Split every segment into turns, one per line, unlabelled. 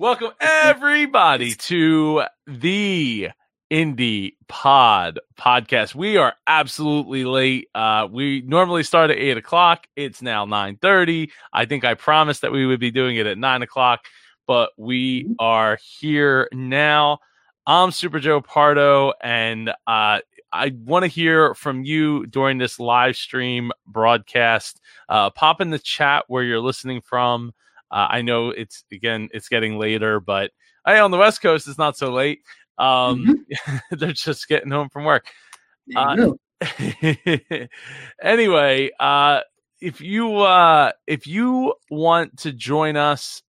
Welcome everybody to the Indie Pod podcast. We are absolutely late. Uh, we normally start at eight o'clock. It's now nine thirty. I think I promised that we would be doing it at nine o'clock, but we
Mm-hmm.
are here now. I'm Super Joe Pardo, and uh, I want to hear from you during this live stream broadcast. Uh, pop in the chat where you're listening from. Uh, I know it's again, it's getting later, but hey, on the West Coast, it's not so late. Um, they're just getting home from work. Uh, anyway, uh, if you uh, if you want to join us,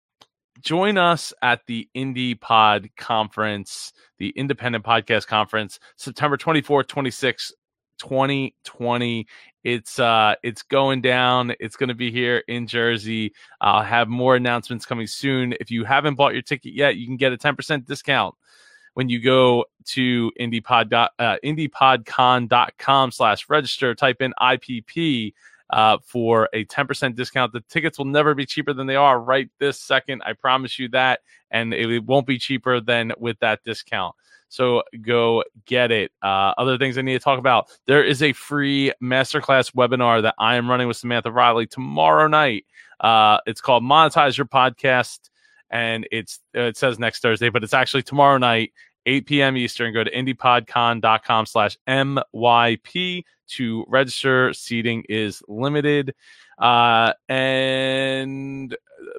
join us at the Indie Pod Conference, the Independent Podcast Conference, September 24th, 26th, 2020. It's uh it's going down. It's going to be here in Jersey. I'll have more announcements coming soon. If you haven't bought your ticket yet, you can get a 10% discount when you go to indiepod uh, indiepodcon.com slash register type in ipp uh, for a 10% discount. The tickets will never be cheaper than they are right this second i promise you that and it, won't be cheaper than with that discount. So go get it. Uh, other things i need to talk about there is a free masterclass webinar that i am running with samantha riley tomorrow night. Uh, it's called monetize your podcast and it's it says next Thursday, but it's actually tomorrow night, 8 p.m. Eastern. Go to indiepodcon.com slash MYP to register. Seating is limited. Uh, and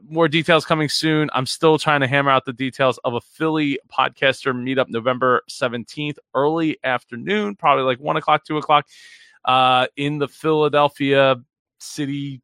more details coming soon. I'm still trying to hammer out the details of a Philly podcaster meetup November 17th, early afternoon, probably like one o'clock, two o'clock, uh, in the Philadelphia city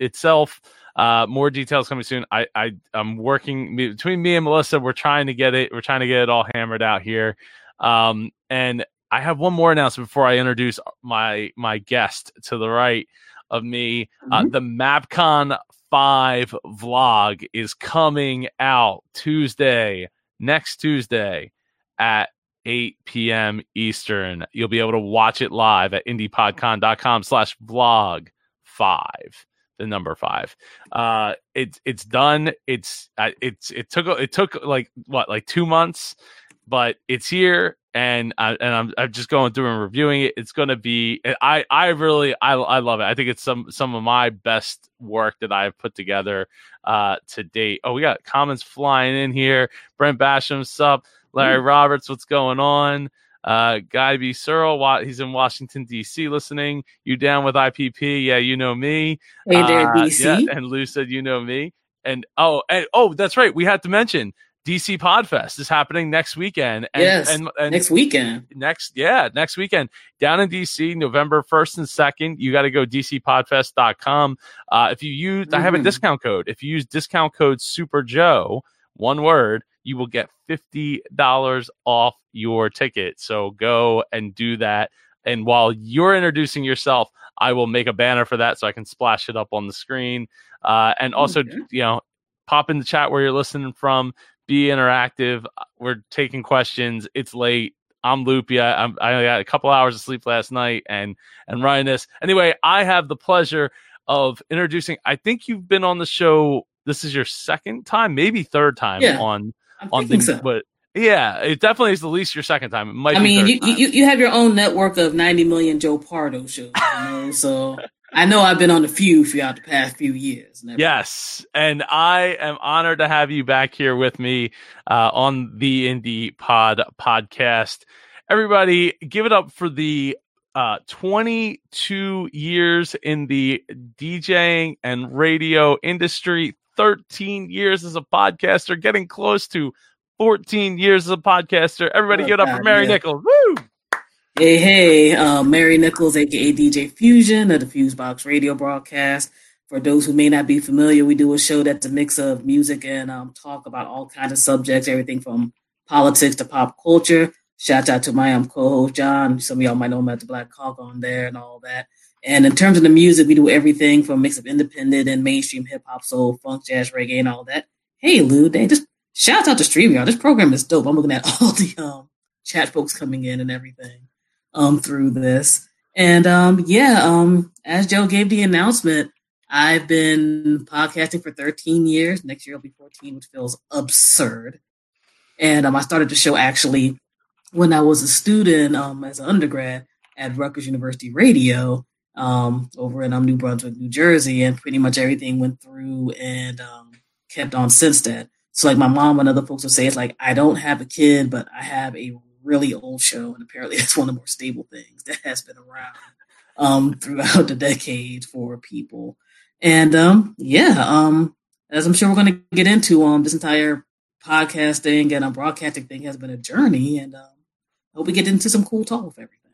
itself. Uh, more details coming soon. I, I I'm working between me and Melissa. We're trying to get it. We're trying to get it all hammered out here. Um, and I have one more announcement before I introduce my my guest to the right of me. Uh,
Mhm.
the MapCon Five vlog is coming out Tuesday, next Tuesday at 8 p.m. Eastern. You'll be able to watch it live at indiepodcon.com slash vlog five the number five. Uh, it's it's done. It's it's it took it took like what like two months, but it's here, and I and I'm I'm just going through and reviewing it. It's going to be. I I really I I love it. I think it's some some of my best work that I've put together uh to date. Oh, we got comments flying in here. Brent Basham, sup? Larry Roberts, what's going on? Uh, Guy B. Searle, he's in Washington D.C. listening. You down with IPP? Yeah, you know me.
Hey there,
Uh,
DC.
yeah, and Lou said, "You know me." And oh, and oh, that's right. We had to mention DC Podfest is happening next weekend. And,
Yes,
and, and
Next weekend.
next, yeah, next weekend down in DC, November first and second. You got to go dcpodfest.com. Uh, if you use, I have a
Mhm.
discount code. If you use discount code Super Joe, one word, you will get fifty dollars off your ticket. So go and do that. And while you're introducing yourself, I will make a banner for that so I can splash it up on the screen. Uh, and also,
Okay.
you know, pop in the chat where you're listening from. Be interactive. We're taking questions. It's late. I'm loopy. I, I'm, I got a couple hours of sleep last night and and running this. Anyway, I have the pleasure of introducing. I think you've been on the show. This is your second time, maybe third time
Yeah,
on
I'm
on the.
so.
But yeah, it definitely is at least your second time. It might.
I mean, you, you you have your own network of 90 million Joe Pardo shows, you know. so I know I've been on a few throughout the past few years. everything.
Yes, and I am honored to have you back here with me uh, on the Indie Pod podcast. Everybody, give it up for the uh, 22 years in the DJing and radio industry, 13 years as a podcaster, getting close to 14 years as a podcaster. Everybody,
Oh,
give it up for Mary
yeah.
Nichols. Woo!
Hey, hey, uh, Mary Nichols, aka DJ Fusion of the Fusebox radio broadcast. For those who may not be familiar, we do a show that's a mix of music and um, talk about all kinds of subjects, everything from politics to pop culture. Shout out to my um, co-host John. Some of y'all might know him as the Black Hawk on there and all that. And in terms of the music, we do everything from mix of independent and mainstream hip hop, soul, funk, jazz, reggae, and all that. Hey, Lou, they just shout out to StreamYard. This program is dope. I'm looking at all the um, chat folks coming in and everything um, through this. And um, yeah, um, as Joe gave the announcement, I've been podcasting for 13 years. Next year will be 14, which feels absurd. And um, I started the show actually when I was a student um, as an undergrad at Rutgers University Radio um, over in um, New Brunswick, New Jersey, and pretty much everything went through and um, kept on since then. So like my mom and other folks would say, it's like I don't have a kid, but I have a really old show, and apparently it's one of the more stable things that has been around um, throughout the decades for people. And um, yeah, as I'm sure we're going to get into, um, this entire podcasting and broadcasting thing has been a journey, and um, hope we get into some cool talk with everything.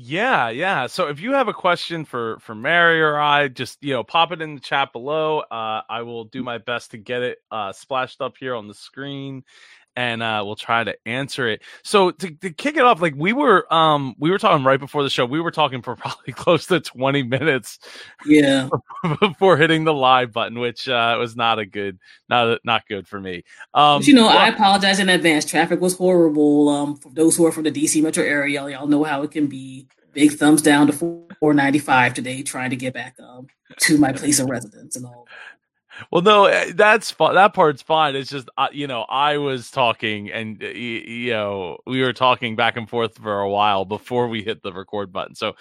Yeah, yeah. So if you have a question for for Mary or I, just you know, pop it in the chat below. Uh, I will do my best to get it uh, splashed up here on the screen, and uh, we'll try to answer it. So to, to kick it off, like we were, um, we were talking right before the show. We were talking for probably close to twenty minutes,
yeah,
before hitting the live button, which uh, was not a good, not not good for me.
Um, but you know, well, I apologize in advance. Traffic was horrible. Um, for those who are from the DC metro area, y'all know how it can be. Big thumbs down to four ninety five today, trying to get back um, to my place of residence and all.
Well, no, eh, that's fine. That part's fine. It's just, uh, you know, I was talking and, uh, you know, we were talking back and forth for a while before we hit the record button. So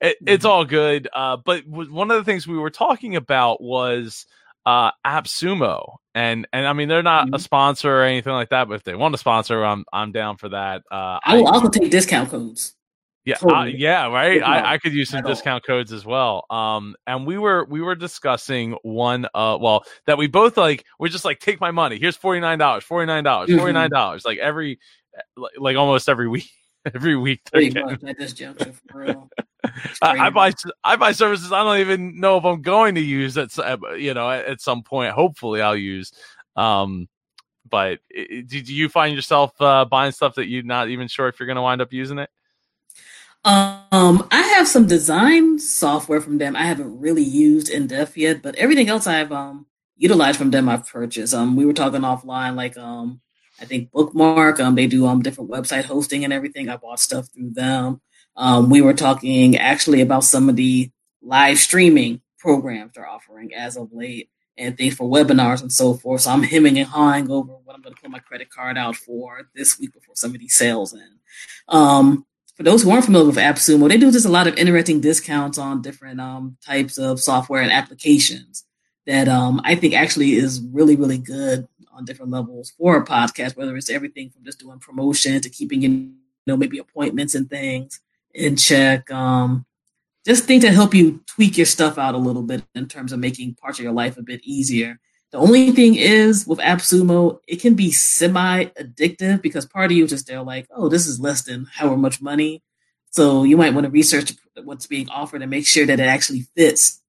it, mm-hmm. it's all good. Uh, but one of the things we were talking about was uh, AppSumo. And, and I mean, they're not mm-hmm. a sponsor or anything like that, but if they want to sponsor, I'm, I'm down for that. Uh,
I will also take discount codes.
Yeah, uh, yeah, right. I, I, could use some discount codes as well. Um, and we were we were discussing one. Uh, well, that we both like. We're just like, take my money. Here's forty nine dollars. Forty nine dollars. Mm-hmm. Forty nine dollars. Like every, like, like almost every week. Every week.
at this juncture, for real.
I, I, buy I buy services I don't even know if I'm going to use at you know at, at some point. Hopefully, I'll use. Um, but did you find yourself uh, buying stuff that you're not even sure if you're going to wind up using it?
Um, I have some design software from them. I haven't really used in depth yet, but everything else I've um utilized from them I've purchased. Um, we were talking offline, like um, I think Bookmark. Um, they do um different website hosting and everything. I bought stuff through them. Um, we were talking actually about some of the live streaming programs they're offering as of late and things for webinars and so forth. So I'm hemming and hawing over what I'm going to put my credit card out for this week before some of these sales in. Um, for those who aren't familiar with AppSumo, they do just a lot of interesting discounts on different um, types of software and applications that um, I think actually is really, really good on different levels for a podcast, whether it's everything from just doing promotion to keeping you know, maybe appointments and things in check. Um, just things that help you tweak your stuff out a little bit in terms of making parts of your life a bit easier. The only thing is with AppSumo, it can be semi addictive because part of you just there like, oh, this is less than however much money. So you might want to research what's being offered and make sure that it actually fits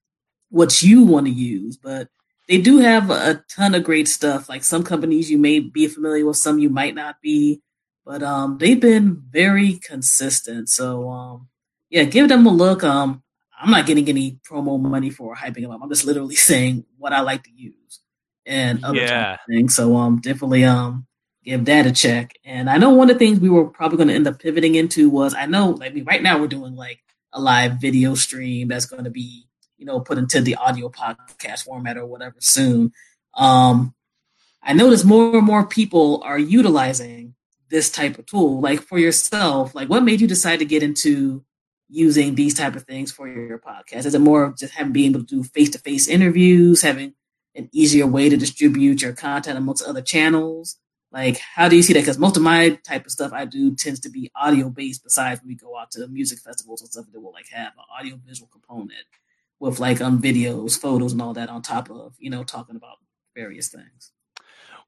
what you want to use. But they do have a ton of great stuff. Like some companies you may be familiar with, some you might not be. But um, they've been very consistent. So um, yeah, give them a look. Um, I'm not getting any promo money for hyping them up. I'm just literally saying what I like to use and other yeah. things. So um, definitely um, give that a check. And I know one of the things we were probably going to end up pivoting into was I know like we right now we're doing like a live video stream that's going to be you know put into the audio podcast format or whatever soon. Um, I notice more and more people are utilizing this type of tool. Like for yourself, like what made you decide to get into using these type of things for your podcast? Is it more of just having being able to do face to face interviews, having an easier way to distribute your content amongst other channels? Like, how do you see that? Because most of my type of stuff I do tends to be audio based. Besides, when we go out to music festivals and stuff that will like have an audio visual component with like um videos, photos, and all that on top of you know talking about various things.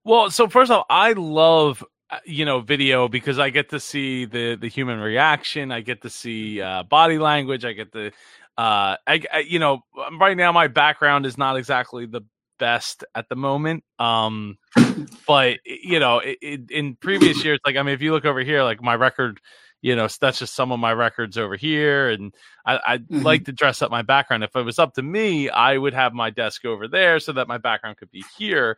Well, so first off, I love uh, you know video because I get to see the the human reaction. I get to see uh, body language. I get the uh, I, I, you know right now my background is not exactly the best at the moment. Um, but you know, it, it, in previous years, like I mean, if you look over here, like my record, you know, that's just some of my records over here, and I, I'd mm-hmm. like to dress up my background. If it was up to me, I would have my desk over there so that my background could be here.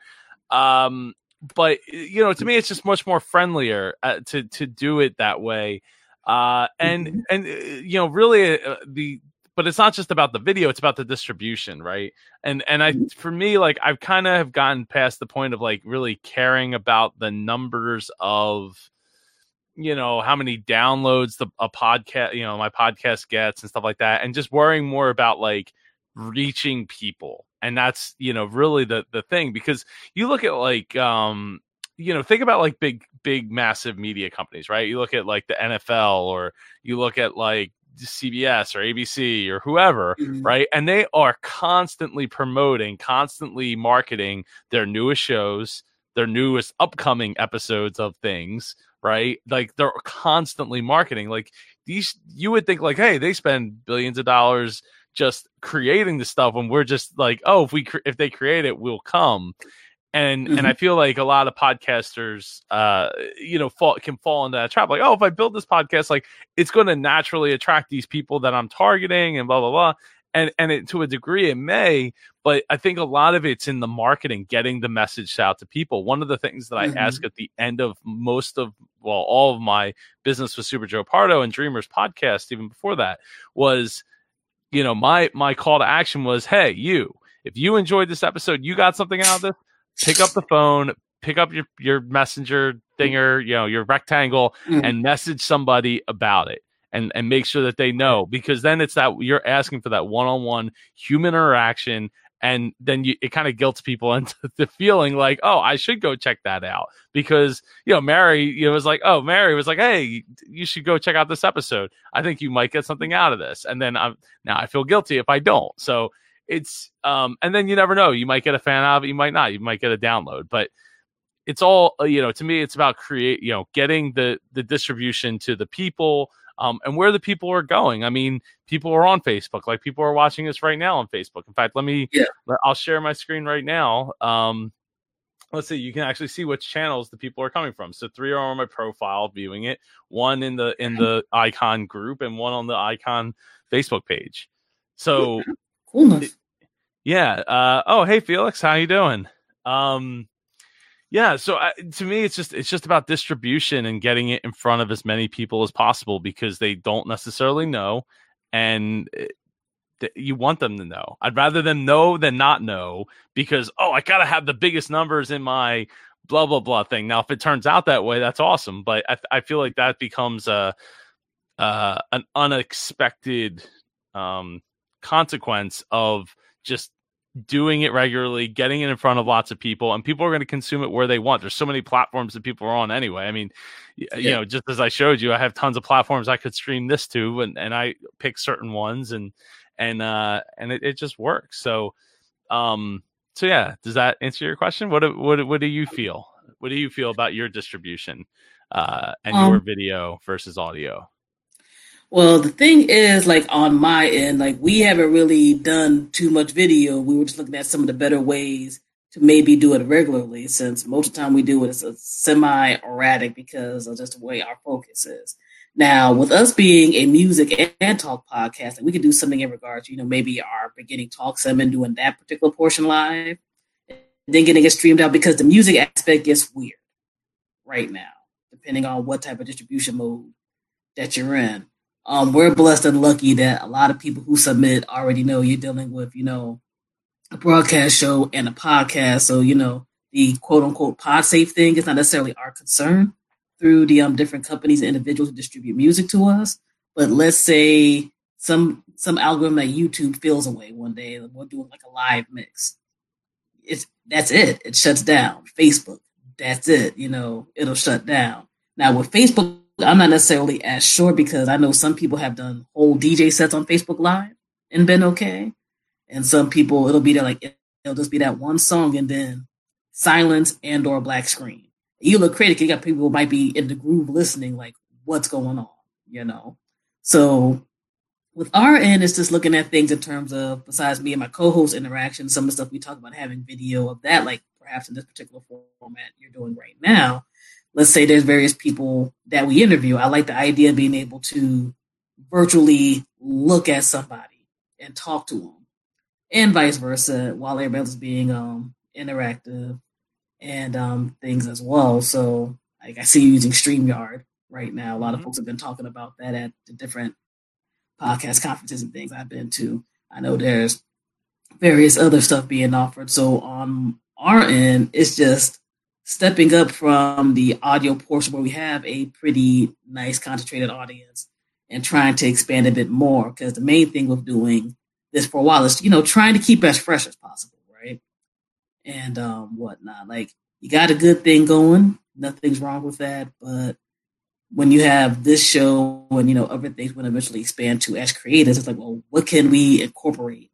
Um, but you know, to me, it's just much more friendlier uh, to to do it that way. Uh, and mm-hmm. and uh, you know, really, uh, the but it's not just about the video; it's about the distribution, right? And and I,
Mm-hmm.
for me, like I've kind of have gotten past the point of like really caring about the numbers of, you know, how many downloads the a podcast, you know, my podcast gets and stuff like that, and just worrying more about like reaching people, and that's you know really the the thing because you look at like um you know think about like big big massive media companies right you look at like the nfl or you look at like cbs or abc or whoever
Mhm.
right? And they are constantly promoting constantly marketing their newest shows their newest upcoming episodes of things right? Like they're constantly marketing. Like these you would think like hey they spend billions of dollars just creating the stuff when we're just like oh if we cre- if they create it we'll come and and I feel like a lot of podcasters, uh, you know, fall can fall into that trap. Like, oh, if I build this podcast, like it's going to naturally attract these people that I'm targeting, and blah blah blah. And and it, to a degree, it may, but I think a lot of it's in the marketing, getting the message out to people. One of the things that I
Mhm.
ask at the end of most of, well, all of my business with Super Joe Pardo and Dreamers podcast, even before that, was, you know, my my call to action was, hey, you, if you enjoyed this episode, you got something out of this pick up the phone, pick up your your messenger thinger, you know, your rectangle,
Mhm.
and message somebody about it. And, and make sure that they know because then it's that you're asking for that one-on-one human interaction and then you, it kind of guilts people into the feeling like oh i should go check that out because you know mary you know, was like oh mary was like hey you should go check out this episode i think you might get something out of this and then i'm now i feel guilty if i don't so it's um and then you never know you might get a fan out of it you might not you might get a download but it's all uh, you know to me it's about create you know getting the the distribution to the people um and where the people are going. I mean people are on facebook like people are watching us right now on facebook. In fact let me
Yeah.
i'll share my screen right now um let's see you can actually see which channels the people are coming from. So three are on my profile viewing it one in the in the icon group and one on the icon facebook page. So
Cool enough.
yeah. Uh, oh, hey Felix, how you doing? Um, yeah. So I, to me, it's just it's just about distribution and getting it in front of as many people as possible because they don't necessarily know, and it- th- you want them to know. I'd rather them know than not know because oh, I gotta have the biggest numbers in my blah blah blah thing. Now, if it turns out that way, that's awesome. But I, I feel like that becomes a uh, an unexpected um, consequence of just doing it regularly, getting it in front of lots of people, and people are going to consume it where they want. There's so many platforms that people are on anyway. I mean, you
Yeah.
know, just as I showed you, I have tons of platforms I could stream this to, and, and I pick certain ones, and and uh, and it, it just works. So, um, so yeah, does that answer your question? What do- what do- what do you feel? What do you feel about your distribution uh, and your
Um,
video versus audio?
Well, the thing is, like on my end, like we haven't really done too much video. We were just looking at some of the better ways to maybe do it regularly, since most of the time we do it, it's a semi erratic because of just the way our focus is. Now, with us being a music and, talk podcast, like we could do something in regards to, you know, maybe our beginning talk segment, doing that particular portion live, then getting it streamed out because the music aspect gets weird right now, depending on what type of distribution mode that you're in. Um, we're blessed and lucky that a lot of people who submit already know you're dealing with, you know, a broadcast show and a podcast. So, you know, the quote unquote pod safe thing is not necessarily our concern through the um, different companies and individuals who distribute music to us. But let's say some some algorithm that YouTube feels away one day we're doing like a live mix. It's that's it. It shuts down. Facebook, that's it. You know, it'll shut down. Now with Facebook, I'm not necessarily as sure because I know some people have done whole DJ sets on Facebook Live and been okay, and some people it'll be there like it'll just be that one song and then silence and or black screen. You look crazy. You got people who might be in the groove listening, like what's going on, you know. So with our end, it's just looking at things in terms of besides me and my co-host interaction, some of the stuff we talk about having video of that, like perhaps in this particular format you're doing right now let's say there's various people that we interview. I like the idea of being able to virtually look at somebody and talk to them, and vice versa, while everybody's being um, interactive and um, things as well. So, like I see you using StreamYard right now. A lot of
Mhm.
folks have been talking about that at the different podcast conferences and things I've been to. I know there's various other stuff being offered. So on our end, it's just stepping up from the audio portion where we have a pretty nice concentrated audience and trying to expand a bit more. Because the main thing with doing this for a while is, you know, trying to keep as fresh as possible, right? And um, whatnot. Like you got a good thing going, nothing's wrong with that. But when you have this show and you know other things will eventually expand to as creators, it's like, well, what can we incorporate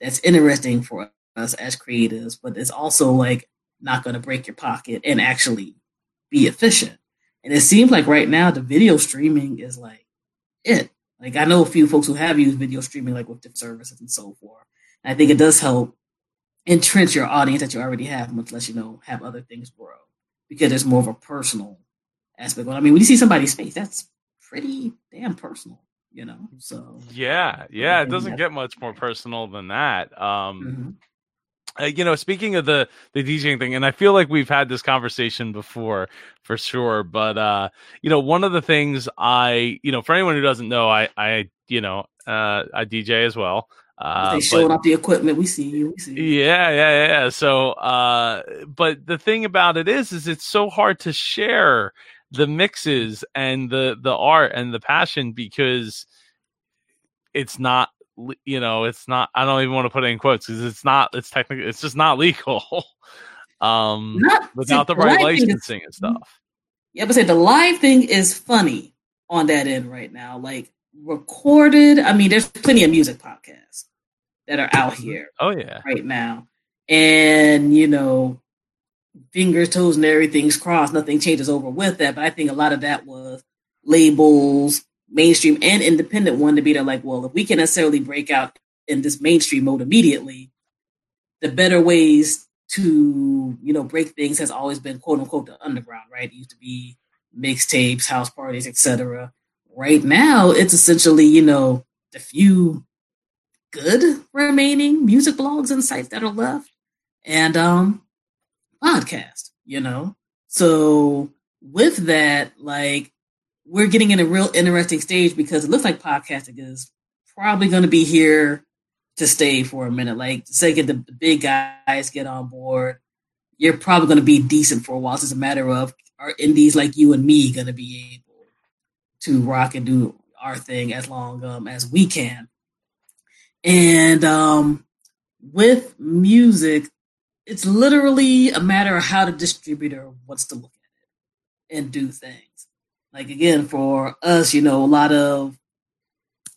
that's interesting for us as creators, but it's also like not going to break your pocket and actually be efficient. And it seems like right now the video streaming is like it. Like I know a few folks who have used video streaming like with different services and so forth. And I think it does help entrench your audience that you already have, much less you know have other things grow because there's more of a personal aspect. I mean, when you see somebody's face, that's pretty damn personal you know so
yeah yeah it doesn't get much more personal than that um mm-hmm. Uh, you know, speaking of the the DJing thing, and I feel like we've had this conversation before for sure. But uh, you know, one of the things I, you know, for anyone who doesn't know, I, I, you know, uh, I DJ as well.
Uh, they showing but, off the equipment. We see you. We see you.
Yeah, yeah, yeah. So, uh, but the thing about it is, is it's so hard to share the mixes and the the art and the passion because it's not you know it's not i don't even want to put it in quotes because it's not it's technically it's just not legal um not, without the right licensing is, and stuff
yeah but say the live thing is funny on that end right now like recorded i mean there's plenty of music podcasts that are out mm-hmm. here
oh yeah
right now and you know fingers toes and everything's crossed nothing changes over with that but i think a lot of that was labels mainstream and independent one to be there like, well, if we can necessarily break out in this mainstream mode immediately, the better ways to, you know, break things has always been quote unquote the underground, right? It used to be mixtapes, house parties, etc. Right now, it's essentially, you know, the few good remaining music blogs and sites that are left and um podcast, you know. So with that, like we're getting in a real interesting stage because it looks like podcasting is probably going to be here to stay for a minute. Like, say, get the, the big guys get on board, you're probably going to be decent for a while. It's just a matter of are indies like you and me going to be able to rock and do our thing as long um, as we can. And um, with music, it's literally a matter of how the distributor wants to look at it and do things. Like again, for us, you know, a lot of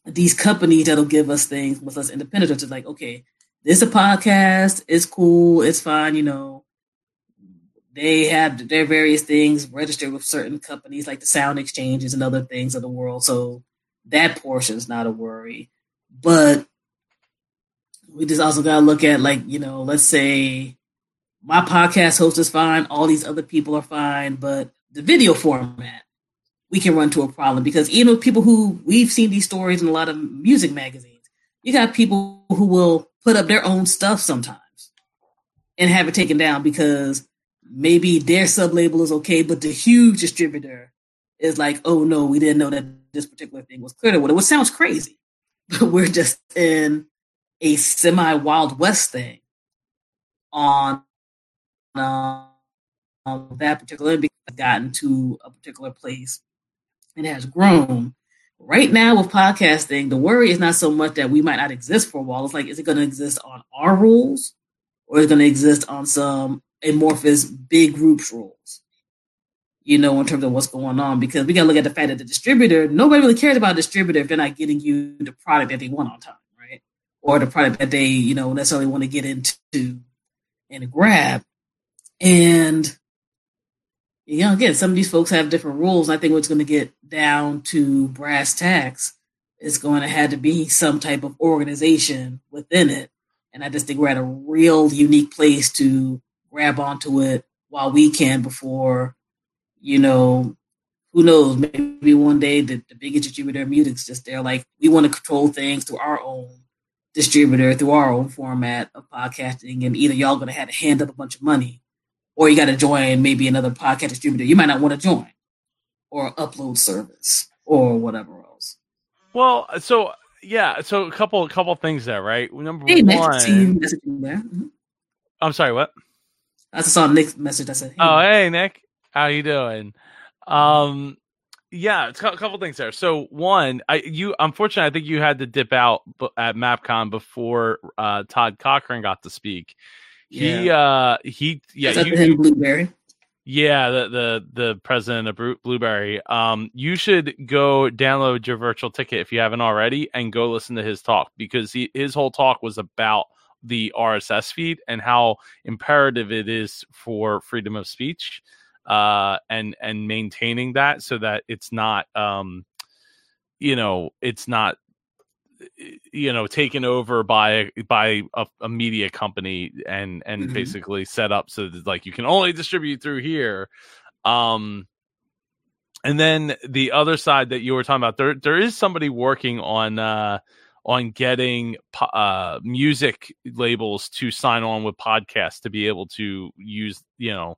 these companies that'll give us things with us independent are like, okay, this is a podcast, it's cool, it's fine, you know. They have their various things registered with certain companies like the sound exchanges and other things of the world. So that portion is not a worry. But we just also gotta look at like, you know, let's say my podcast host is fine, all these other people are fine, but the video format we can run to a problem because even with people who we've seen these stories in a lot of music magazines, you got people who will put up their own stuff sometimes and have it taken down because maybe their sub label is okay, but the huge distributor is like, oh no, we didn't know that this particular thing was clear to what it. Sounds crazy, but we're just in a semi Wild West thing on, um, that particular because gotten to a particular place it has grown. Right now with podcasting, the worry is not so much that we might not exist for a while. It's like, is it going to exist on our rules or is it going to exist on some amorphous big groups rules? You know, in terms of what's going on, because we got to look at the fact that the distributor, nobody really cares about a distributor if they're not getting you the product that they want on time, right? Or the product that they, you know, necessarily want to get into and grab. And you know, again, some of these folks have different rules. I think what's going to get down to brass tacks is going to have to be some type of organization within it. And I just think we're at a real unique place to grab onto it while we can before, you know, who knows, maybe one day the, the biggest distributor of music's just there. Like, we want to control things through our own distributor, through our own format of podcasting. And either y'all going to have to hand up a bunch of money or you got to join maybe another podcast distributor you might not want to join or upload service or whatever else.
Well, so yeah, so a couple a couple things there, right? Number
Hey,
one,
see you messaging there. Mhm.
I'm sorry, what?
I just saw Nick's message. I said, hey,
Oh, hey Nick, how you doing? Um, yeah, it's a couple things there. So one, I you unfortunately, I think you had to dip out at MapCon before uh, Todd Cochran got to speak. He uh he yeah
Is that
you,
him, Blubrry?
yeah the the the president of Blueberry. Um, you should go download your virtual ticket if you haven't already and go listen to his talk because he, his whole talk was about the RSS feed and how imperative it is for freedom of speech uh and and maintaining that so that it's not um you know it's not you know taken over by by a, a media company and and
Mhm.
basically set up so that like you can only distribute through here um and then the other side that you were talking about there there is somebody working on uh on getting po- uh music labels to sign on with podcasts to be able to use you know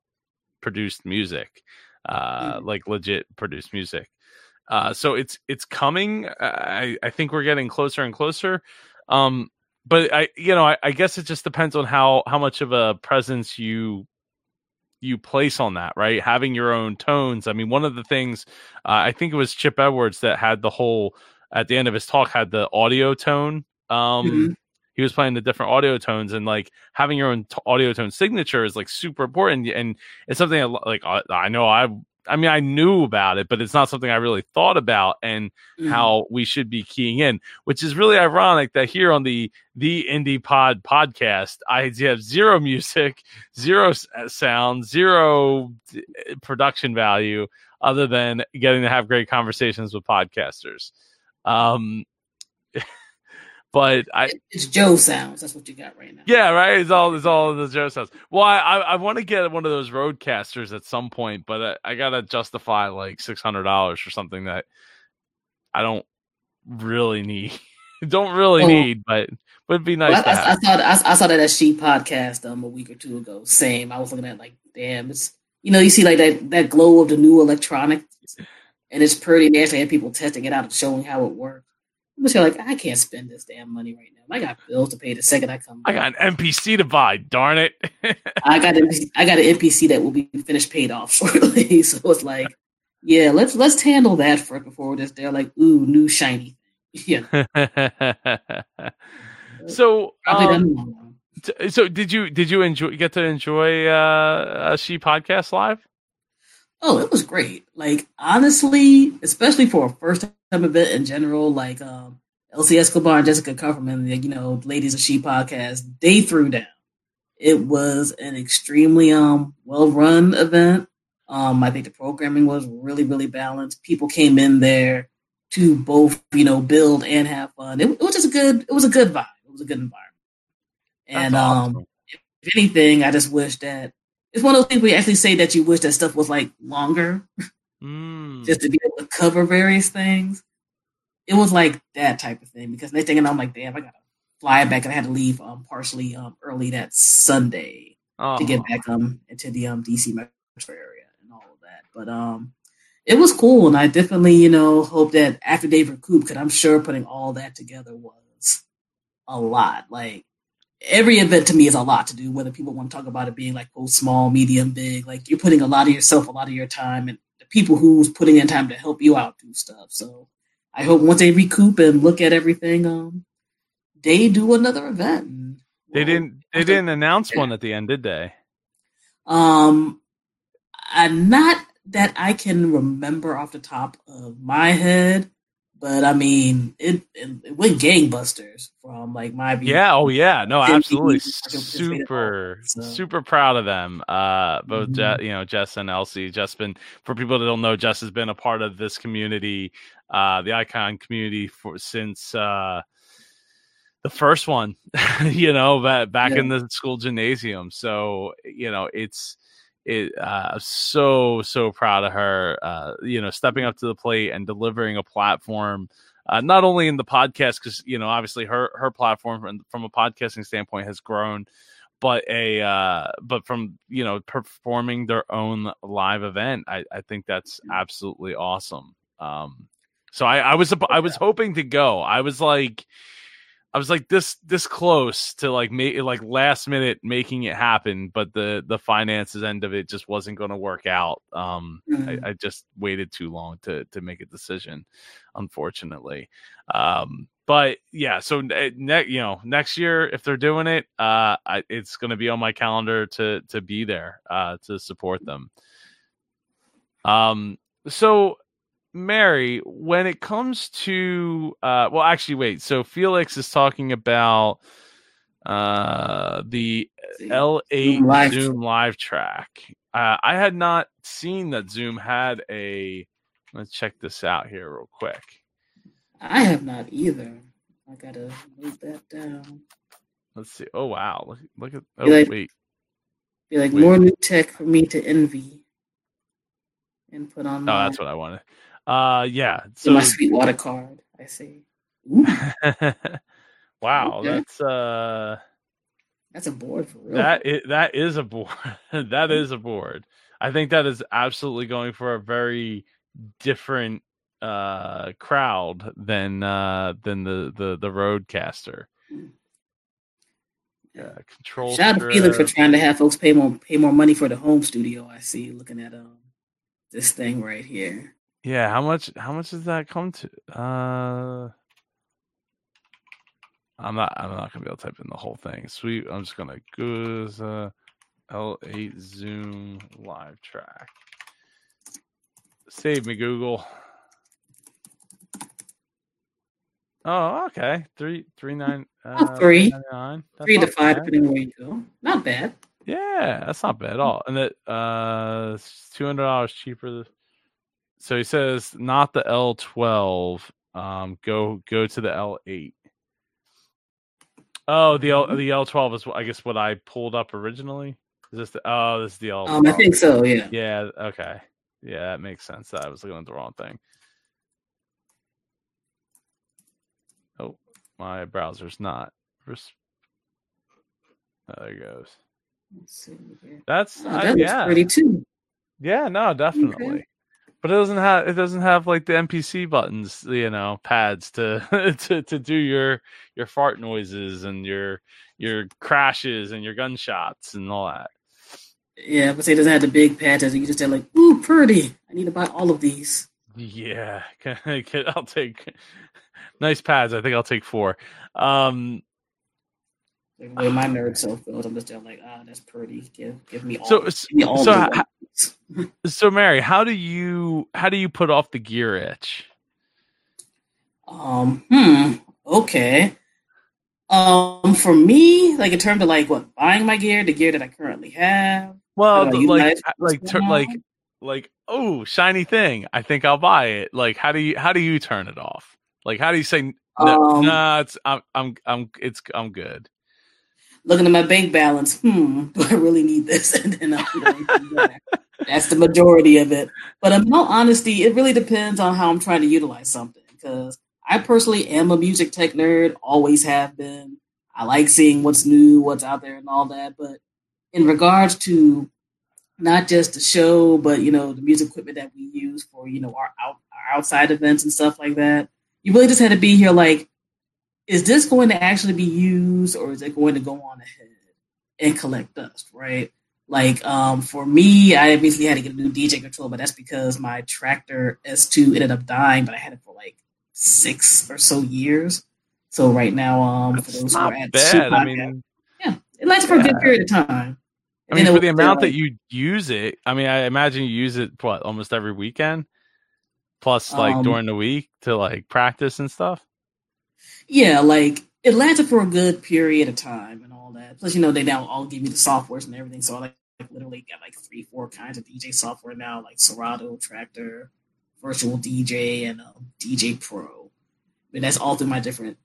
produced music uh
Mhm.
like legit produced music uh so it's it's coming i i think we're getting closer and closer. Um but i you know I, I guess it just depends on how how much of a presence you you place on that right? Having your own tones. I mean one of the things uh, i think it was chip edwards that had the whole at the end of his talk had the audio tone. Um
Mhm.
he was playing the different audio tones and like having your own t- audio tone signature is like super important. And it's something that, like I, I know i i mean i knew about it but it's not something i really thought about and
Mhm.
how we should be keying in, which is really ironic that here on the the Indie Pod podcast, I have zero music, zero uh, sound, zero production value, other than getting to have great conversations with podcasters. Um, but I,
It's Joe sounds. That's what you got right now.
yeah, right. It's all it's all the Joe sounds. Well, I I, I want to get one of those RodeCasters at some point, but I, I gotta justify like six hundred dollars for something that I don't really need. don't really
Oh.
need, but would be nice
Well, I, I, saw I, I saw that at She podcast um a week or two ago. Same. I was looking at like, damn, it's you know you see like that that glow of the new electronics, and it's pretty. Actually had people testing it out and showing how it works. I'm just like, I can't spend this damn money right now. I got bills to pay the second I come.
I got an MPC to buy. Darn it!
I got an I got an MPC that will be finished paid off shortly. so it's like, yeah, let's let's handle that first before we're just there like, ooh, new shiny. Yeah,
so, um,
done long.
t- so did you did you enjoy get to enjoy uh, a she podcast live?
Oh, it was great. Like honestly, especially for a first time event in general, like um Elsie Escobar and Jessica Kupferman, like, you know, ladies of She podcast, they threw down. It was an extremely um well run event. Um, I think the programming was really, really balanced. People came in there to both, you know, build and have fun. It, it was just a good, it was a good vibe. It was a good environment. And
That's
um, if anything, I just wish that it's one of those things where you actually say that you wish that stuff was like longer,
Mm.
just to be able to cover various things. It was like that type of thing because next thing I'm like, damn, I gotta fly back, and I had to leave um partially um early that Sunday to get
Oh.
back um into the um DC metro area and all of that. But um, it was cool, and I definitely you know hope that after they recoup, because I'm sure putting all that together was a lot. Like every event to me is a lot to do, whether people want to talk about it being like oh small, medium, big. Like you're putting a lot of yourself, a lot of your time, and people who's putting in time to help you out do stuff. So I hope once they recoup and look at everything, um, they do another event. And
They
we'll-
didn't. They didn't announce one at the end, did they?
Um, I, not that I can remember off the top of my head, but I mean, it it, it went gangbusters from like my view.
Yeah. Oh, yeah. No, absolutely.
Keaton participated in all
Super,
so.
super proud of them. Uh, both Je-
Mhm.
you know Jess and Elsie. Jess been for people that don't know, Jess has been a part of this community, uh, the Icon community for since uh the first one. you know, back back in the school gymnasium. So you know, it's it uh so so proud of her uh you know stepping up to the plate and delivering a platform uh, not only in the podcast because you know obviously her her platform from, from a podcasting standpoint has grown but a uh but from you know performing their own live event i i think that's absolutely awesome. Um So I, I was I was hoping to go. I was like I was like this this close to like make like last minute making it happen, but the the finances end of it just wasn't going to work out. Um, mm-hmm. I, I, just waited too long to to make a decision, unfortunately. Um, but yeah, so eh, ne- you know next year if they're doing it, uh, I, it's going to be on my calendar to to be there uh, to support them. Um, so Mary, when it comes to uh well actually wait, so Felix is talking about uh the L8 Zoom live, Zoom LiveTrak. Uh, I had not seen that Zoom had a let's check this out here real quick.
I have not either. I gotta move that down.
Let's see. Oh wow. Look look at
oh like, wait. Be like wait. more new tech for me to envy and put on.
Oh, my... that's what I wanted. Uh, yeah.
So my Sweetwater card. I see.
wow, okay. that's uh,
that's a board for real.
That is, that is a board. that is a board. I think that is absolutely going for a very different uh crowd than uh than the the the RodeCaster.
Yeah, control. Shout out to Felix for trying to have folks pay more pay more money for the home studio. I see looking at um this thing right here.
Yeah, how much how much does that come to? Uh I'm not I'm not gonna be able to type in the whole thing. Sweet. I'm just gonna go as uh L8 Zoom LiveTrak. Save me, Google. Oh, okay. Three three nine
uh, three. Three to five, bad. depending where you go. Not bad.
Yeah, that's not bad at all. And that uh two hundred dollars cheaper so he says not the L12. Um, go go to the L8. Oh, the L mm-hmm. the L12 is I guess what I pulled up originally. Is this the oh this is the L?
Um, I think so. Yeah.
Yeah. Okay. Yeah, that makes sense. I was looking at the wrong thing. Oh, my browser's not. Oh, there it goes. That's
oh, that uh, yeah. pretty too.
Yeah, no, definitely. Okay but it doesn't have it doesn't have like the MPC buttons, you know, pads to to to do your your fart noises and your your crashes and your gunshots and all that.
Yeah, but say it doesn't have the big pads. You just say like, "Ooh, pretty! I need to buy all of these."
Yeah, I'll take nice pads. I think I'll take four. Um,
the way my nerd self feels, I'm just like, ah, that's pretty. Give give me all.
So
me all
so so Mary, how do you how do you put off the gear itch?
Um. Hmm. Okay. Um. For me, like in terms of like what buying my gear, the gear that I currently have.
Well, like like ter- like like oh shiny thing. I think I'll buy it. Like how do you how do you turn it off? Like how do you say no? Um, nah, it's I'm I'm I'm it's I'm good
looking at my bank balance. Hmm, do I really need this? And then you that's the majority of it. But in all honesty, it really depends on how I'm trying to utilize something. Because I personally am a music tech nerd, always have been. I like seeing what's new, what's out there, and all that. But in regards to not just the show, but you know the music equipment that we use for you know our out our outside events and stuff like that, you really just had to be here like is this going to actually be used or is it going to go on ahead and collect dust, right? Like um, for me, I basically had to get a new DJ control, but that's because my Traktor S2 ended up dying, but I had it for like six or so years. So right now, um,
for those who are at bad. I mean,
yeah, it lasts for a good period of time.
I mean, for the amount like, that you use it, I mean, I imagine you use it what almost every weekend, plus like um, during the week to like practice and stuff
yeah, like it lasted for a good period of time and all that. Plus, you know, they now all give you the softwares and everything. So I like, literally got like three, four kinds of DJ software now, like Serato, Traktor, Virtual DJ, and um, DJ Pro. And that's all through my different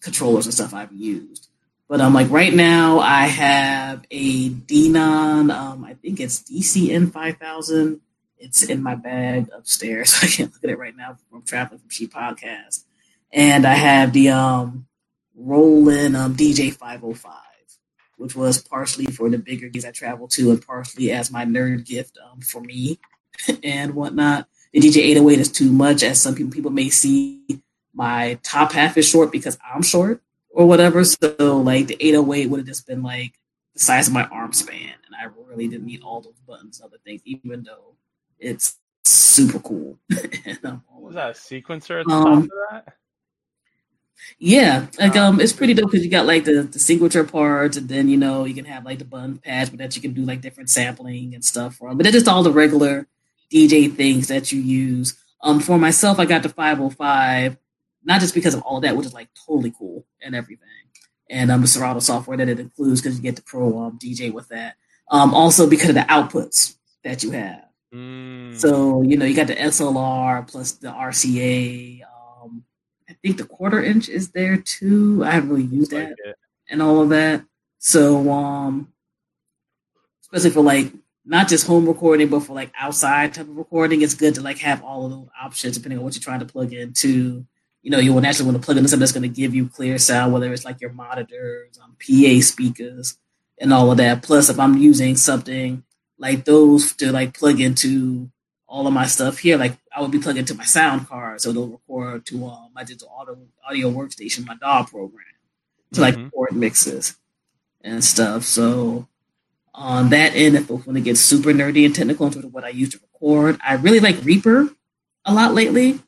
controllers and stuff I've used. But um, like right now, I have a Denon. Um, I think it's DCN five thousand. It's in my bag upstairs. I can't look at it right now. I'm traveling from She Podcast and I have the um, Roland um, DJ 505, which was partially for the bigger gigs I travel to, and partially as my nerd gift um, for me and whatnot. the DJ 808 is too much, as some people people may see my top half is short because I'm short or whatever. So like the 808 would have just been like the size of my arm span, and I really didn't need all those buttons and other things, even though it's super cool.
Was that a sequencer at the um, top of that?
Yeah, like um, it's pretty dope because you got like the the signature parts, and then you know you can have like the bun pads, but that you can do like different sampling and stuff from. But it's just all the regular DJ things that you use. Um, for myself, I got the 505, not just because of all that, which is like totally cool and everything, and um, the Serato software that it includes because you get the pro um DJ with that. Um, also because of the outputs that you have. Mm. So you know you got the XLR plus the RCA I think the quarter inch is there too. I haven't really used that like and all of that. So, um, especially for like not just home recording, but for like outside type of recording, it's good to like have all of those options depending on what you're trying to plug into. You know, you will naturally want to plug into something that's going to give you clear sound, whether it's like your monitors, um, PA speakers, and all of that. Plus, if I'm using something like those to like plug into all of my stuff here. Like I would be plugging into my sound card, so it'll record to um, my digital audio, audio workstation, my DAW program, to like mm-hmm. record mixes and stuff. So on that end, if when it gets super nerdy and technical in terms of what I use to record, I really like Reaper a lot lately.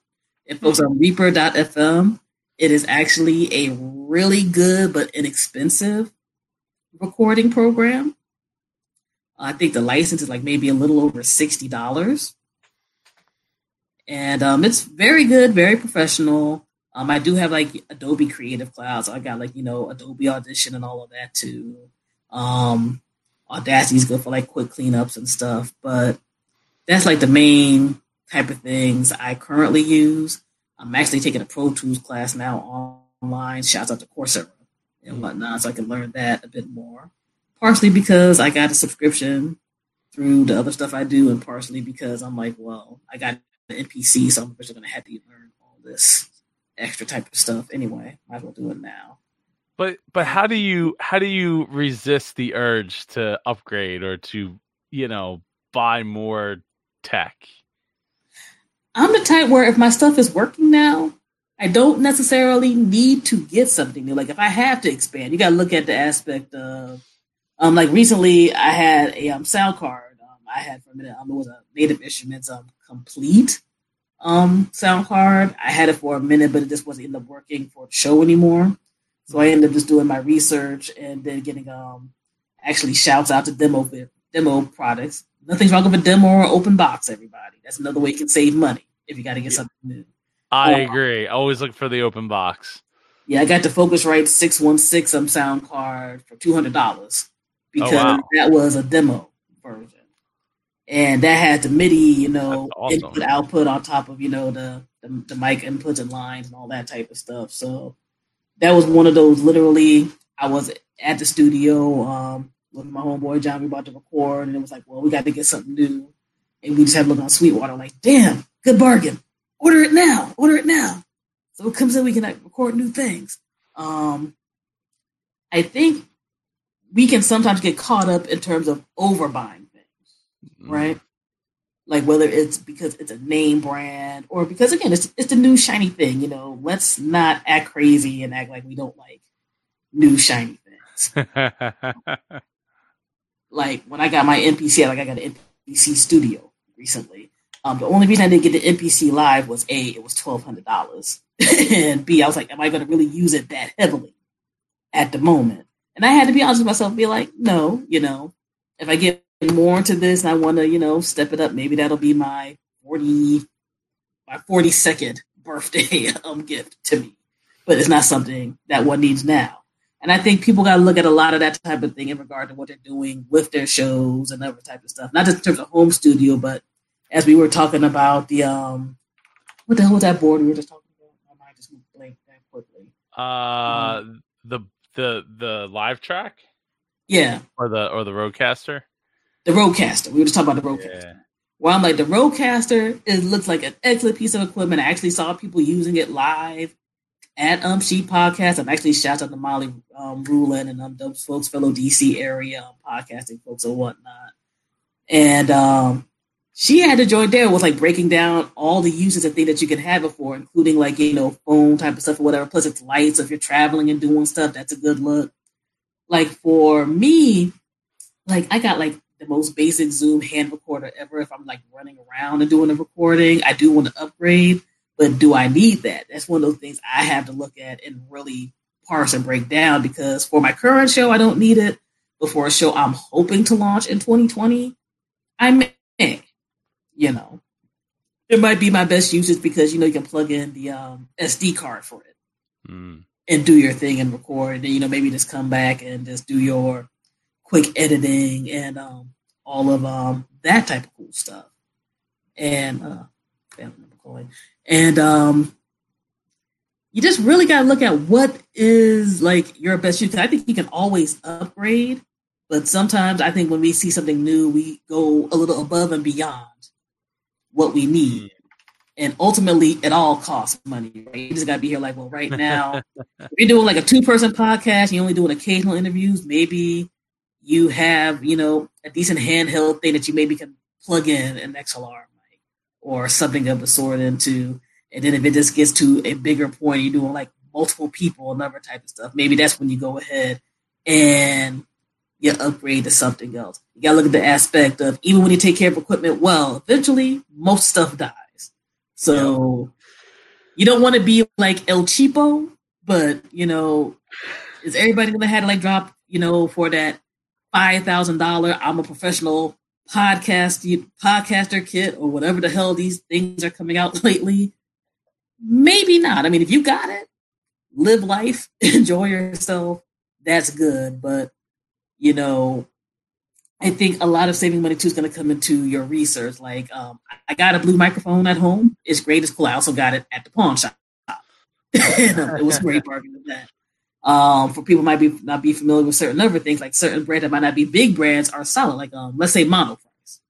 If folks on Reaper.fm, it is actually a really good but inexpensive recording program. I think the license is like maybe a little over sixty dollars and um, it's very good, very professional. Um, I do have like Adobe Creative Cloud, so I got like you know Adobe Audition and all of that too. Um, is good for like quick cleanups and stuff, but that's like the main type of things I currently use. I'm actually taking a Pro Tools class now online. Shouts out to Coursera and whatnot, so I can learn that a bit more. Partially because I got a subscription through the other stuff I do, and partially because I'm like, well, I got MPC, so I'm just going to have to learn all this extra type of stuff anyway. Might as well do it now.
But but how do you how do you resist the urge to upgrade or to you know buy more tech?
I'm the type where if my stuff is working now, I don't necessarily need to get something new. Like if I have to expand, you got to look at the aspect of um like recently I had a um sound card um I had for a minute um it was a Native Instruments um complete um sound card. I had it for a minute, but it just wasn't end up working for the show anymore. So I ended up just doing my research and then getting um actually shouts out to demo demo products. Nothing's wrong with a demo or open box, everybody. That's another way you can save money if you got to get yeah. something new.
I um, agree. Always look for the open box.
Yeah, I got the Focusrite 616 um sound card for two hundred dollars because oh, wow. that was a demo version and that had the MIDI, you know, awesome. input output on top of you know the, the, the mic inputs and lines and all that type of stuff. So that was one of those. Literally, I was at the studio um, with my homeboy John. We about to record, and it was like, well, we got to get something new, and we just had to look on Sweetwater. Like, damn, good bargain. Order it now. Order it now. So it comes in, we can like, record new things. Um, I think we can sometimes get caught up in terms of overbuying mm-hmm. right? Like whether it's because it's a name brand or because again it's it's the new shiny thing. You know, let's not act crazy and act like we don't like new shiny things. like when I got my MPC, like I got an MPC Studio recently. Um, the only reason I didn't get the MPC Live was a it was twelve hundred dollars, and b I was like, am I going to really use it that heavily at the moment? And I had to be honest with myself, be like, no, you know, if I get more into this and I want to, you know, step it up, maybe that'll be my 40, my 42nd birthday um, gift to me. But it's not something that one needs now. And I think people got to look at a lot of that type of thing in regard to what they're doing with their shows and other type of stuff. Not just in terms of home studio, but as we were talking about the um, what the hell was that board we were just talking about? My mind just blank that quickly.
Uh, um, the the the LiveTrak.
Yeah.
Or the or the RODECaster
the RODECaster. We were just talking about the RODECaster. Yeah. Well, I'm like the RODECaster. It looks like an excellent piece of equipment. I actually saw people using it live at Um She Podcast. I'm actually shout out to Molly um, Rulin and um those folks, fellow DC area um, podcasting folks or whatnot. And um, she had to join there with like breaking down all the uses and things that you can have it for, including like you know phone type of stuff or whatever. Plus, it's lights. So if you're traveling and doing stuff, that's a good look. Like for me, like I got like the most basic Zoom hand recorder ever. If I'm like running around and doing a recording, I do want to upgrade, but do I need that? That's one of those things I have to look at and really parse and break down because for my current show, I don't need it. But for a show I'm hoping to launch in 2020, I may, you know, it might be my best usage because you know you can plug in the um, SD card for it mm. and do your thing and record, and you know maybe just come back and just do your quick editing and um, all of um, that type of cool stuff. And uh, and um, you just really got to look at what is like your best use. I think you can always upgrade, but sometimes I think when we see something new, we go a little above and beyond what we need. Hmm. And ultimately, it all costs money. Right? You just got to be here like, well, right now, you're doing like a two person podcast, you're only doing occasional interviews, maybe you have, you know, a decent handheld thing that you maybe can plug in an XLR mic or something of the sort into. And then if it just gets to a bigger point, you're doing like multiple people, another type of stuff. Maybe that's when you go ahead and you upgrade to something else. You gotta look at the aspect of even when you take care of equipment well, eventually most stuff dies. So you don't want to be like El Cheapo, but you know, is everybody gonna have to like drop, you know, for that five thousand dollar I'm a professional podcast podcaster kit or whatever the hell these things are coming out lately. Maybe not. I mean, if you got it, live life, enjoy yourself. That's good, but you know, I think a lot of saving money too is going to come into your research. Like, um, I got a blue microphone at home. It's great. It's cool. I also got it at the pawn shop. it was great bargain with that. Um, for people might be not be familiar with certain other things, like certain brands that might not be big brands are solid. Like um, let's say Monoprice.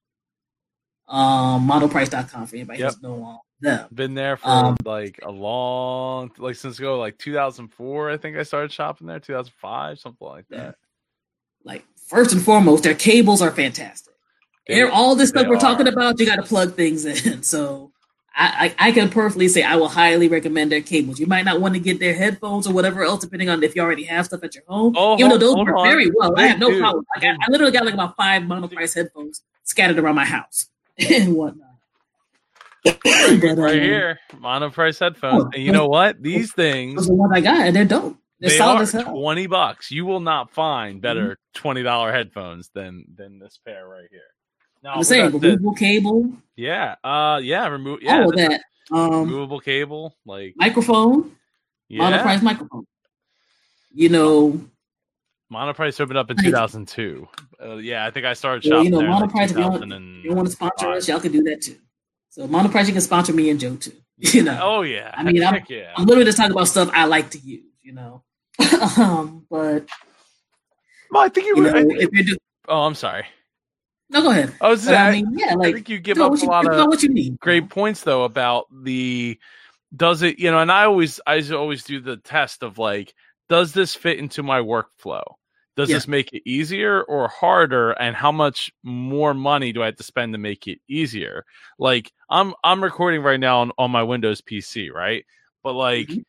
Um, Monoprice.com for anybody yep. who's know um, them.
Been there for um, like a long, like since go like 2004. I think I started shopping there. 2005, something like that. Yeah.
Like first and foremost, their cables are fantastic. They, all this stuff we're are. talking about, you got to plug things in. So I, I, I, can perfectly say I will highly recommend their cables. You might not want to get their headphones or whatever else, depending on if you already have stuff at your home. Oh, Even though those work very well, I have no dude. problem. I, got, I, literally got like about five monoprice headphones scattered around my house and whatnot.
but, right um, here, monoprice headphones. Oh, and you know what? These things,
those I got, they're dope. They're
they solid are twenty bucks. You will not find better mm-hmm. twenty dollar headphones than than this pair right here.
No, I'm saying removable the, cable.
Yeah, uh, yeah, remove yeah,
all of that. Um,
removable cable, like
microphone, yeah. monoprice microphone. You know,
monoprice opened up in 2002. Uh, yeah, I think I started shopping. Well, you know, monoprice.
If you, you want to sponsor us, y'all can do that too. So monoprice, you can sponsor me and Joe too. You know.
Oh yeah.
I mean, I'm, yeah. I'm literally just talking about stuff I like to use. You know. um, but.
Well, I think you, you know, think, if you're do- oh, I'm sorry.
No, go ahead.
I was saying, I mean, yeah, like I think you give up a lot of what you need. great points though about the does it, you know, and I always I always do the test of like, does this fit into my workflow? Does yeah. this make it easier or harder? And how much more money do I have to spend to make it easier? Like I'm I'm recording right now on, on my Windows PC, right? But like mm-hmm.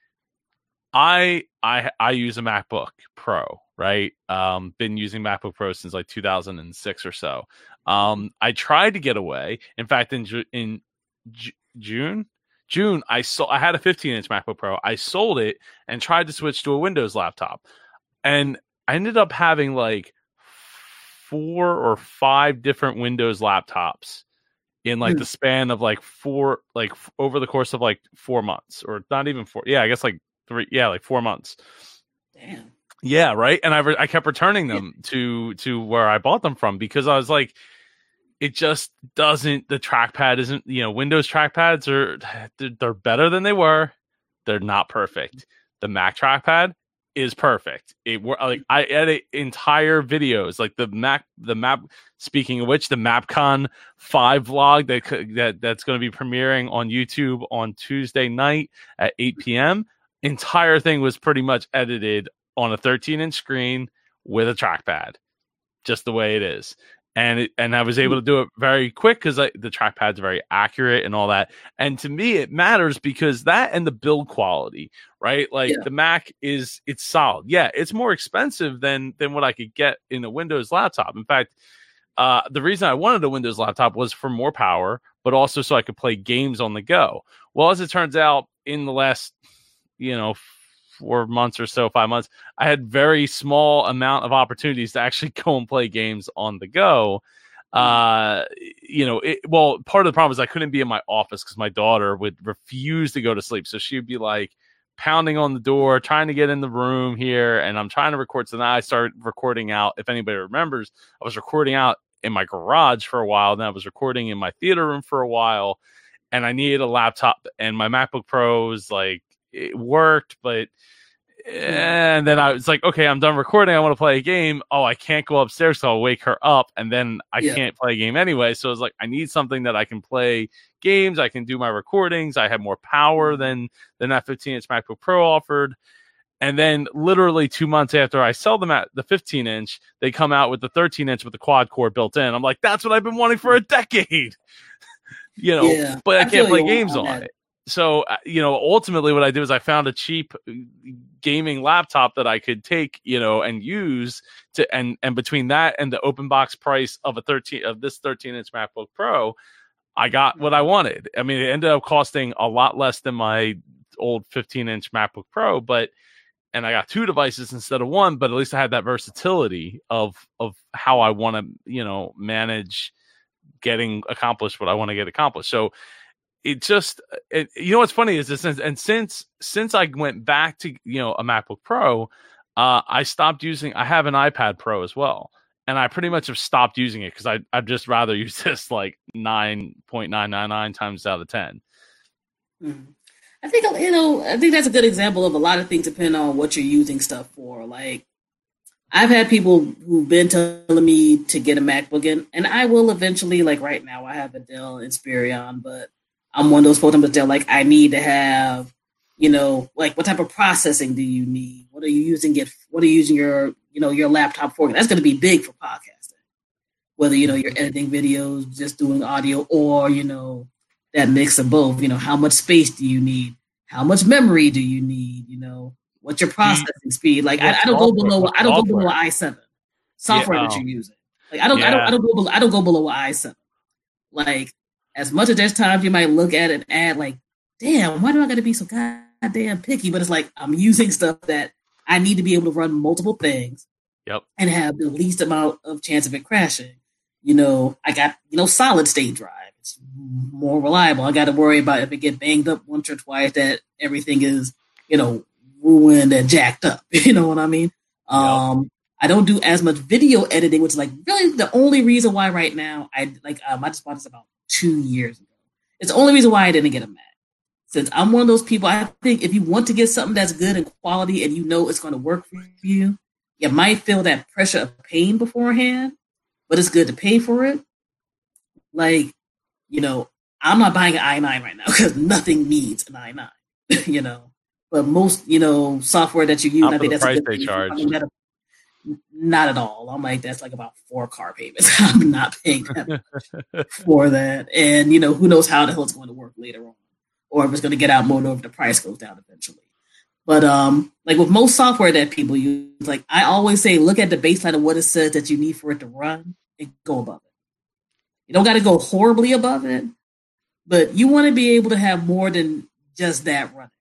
I I I use a MacBook Pro, right? Um, been using MacBook Pro since like 2006 or so. Um, I tried to get away. In fact, in in J- June, June, I sold. I had a 15 inch MacBook Pro. I sold it and tried to switch to a Windows laptop, and I ended up having like four or five different Windows laptops in like mm. the span of like four, like f- over the course of like four months, or not even four. Yeah, I guess like three. Yeah, like four months.
Damn.
Yeah, right. And I re- I kept returning them yeah. to to where I bought them from because I was like, it just doesn't. The trackpad isn't. You know, Windows trackpads are they're, better than they were. They're not perfect. The Mac trackpad is perfect. It like I edit entire videos, like the Mac, the map. Speaking of which, the MapCon five vlog that that that's going to be premiering on YouTube on Tuesday night at eight p.m. Entire thing was pretty much edited on a 13 inch screen with a trackpad, just the way it is. and it, and I was able to do it very quick because the trackpad's very accurate and all that. And to me, it matters because that and the build quality, right? Like yeah. the Mac is it's solid. Yeah, it's more expensive than than what I could get in a Windows laptop. In fact, uh, the reason I wanted a Windows laptop was for more power, but also so I could play games on the go. Well, as it turns out, in the last you know four months or so, five months, I had very small amount of opportunities to actually go and play games on the go. Hmm. Uh, you know, it, well, part of the problem is I couldn't be in my office because my daughter would refuse to go to sleep. So she'd be like pounding on the door, trying to get in the room here, and I'm trying to record. So now I started recording out. If anybody remembers, I was recording out in my garage for a while. Then I was recording in my theater room for a while, and I needed a laptop. And my MacBook Pro is like it worked, but and then I was like, okay, I'm done recording. I want to play a game. Oh, I can't go upstairs, so I'll wake her up, and then I yeah. can't play a game anyway. So it's like I need something that I can play games. I can do my recordings. I have more power mm-hmm. than than that 15 inch MacBook Pro offered. And then, literally two months after I sell them at the 15 inch, they come out with the 13 inch with the quad core built in. I'm like, that's what I've been wanting for a decade. you know, yeah, but I, I can't play games on, on it so uh, you know ultimately what i did was i found a cheap uh, gaming laptop that i could take you know and use to and and between that and the open box price of a 13 of this 13 inch macbook pro i got what i wanted. I mean it ended up costing a lot less than my old 15 inch macbook pro but and i got two devices instead of one but at least i had that versatility of of how i want to you know manage getting accomplished what i want to get accomplished. So it just it, you know what's funny is this and since since I went back to you know a MacBook Pro, uh, I stopped using. I have an iPad Pro as well, and I pretty much have stopped using it because I I'd just rather use this like nine point nine nine nine times out of 10
mm-hmm. I think you know I think that's a good example of a lot of things depend on what you're using stuff for. Like I've had people who've been telling me to get a MacBook in, and I will eventually. Like right now, I have a Dell Inspiron, but I'm one of those folks, but they're like, I need to have, you know, like what type of processing do you need? What are you using it? What are you using your, you know, your laptop for? That's going to be big for podcasting. Whether you know you're editing videos, just doing audio, or you know that mix of both. You know, how much space do you need? How much memory do you need? You know, what's your mm. processing speed? Like I, I, don't go below. I don't go below i7 software yeah, that you're using. Like I don't, yeah. I don't, I don't go below. I don't go below i7. Like as much as there's times you might look at an ad like, damn, why do I got to be so goddamn picky? But it's like I'm using stuff that I need to be able to run multiple things.
Yep.
And have the least amount of chance of it crashing. You know, I got you know solid state drive. It's more reliable. I got to worry about if it get banged up once or twice that everything is you know ruined and jacked up. You know what I mean? Yep. Um, I don't do as much video editing, which is like really the only reason why right now I like um, I just bought this about two years ago. It's the only reason why I didn't get a Mac. Since I'm one of those people, I think if you want to get something that's good and quality and you know it's going to work for you, you might feel that pressure of pain beforehand, but it's good to pay for it. Like, you know, I'm not buying an i9 right now because nothing needs an i9, you know. But most, you know, software that you use,
I think that's the price they charge. I mean,
not at all. I'm like, that's like about four car payments. I'm not paying that for that. And, you know, who knows how the hell it's going to work later on. Or if it's going to get out more if the price goes down eventually. But um, like with most software that people use, like I always say, look at the baseline of what it says that you need for it to run and go above it. You don't got to go horribly above it, but you want to be able to have more than just that running.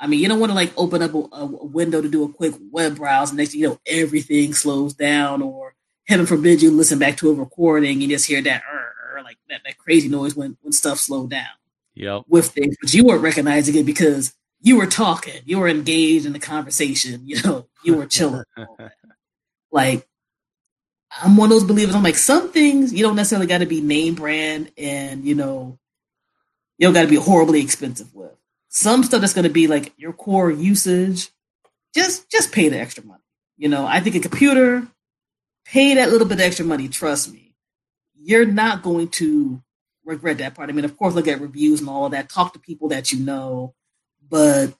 I mean, you don't want to like open up a, a, window to do a quick web browse, and next you know everything slows down, or heaven forbid you listen back to a recording and just hear that like that, that crazy noise when when stuff slowed down.
Yep.
With things, but you weren't recognizing it because you were talking, you were engaged in the conversation, you know, you were chilling. like I'm one of those believers. I'm like, some things you don't necessarily got to be name brand, and you know, you don't got to be horribly expensive with some stuff that's going to be like your core usage, just just pay the extra money. You know, I think a computer, pay that little bit of extra money. Trust me, you're not going to regret that part. I mean, of course, look at reviews and all of that. Talk to people that you know, but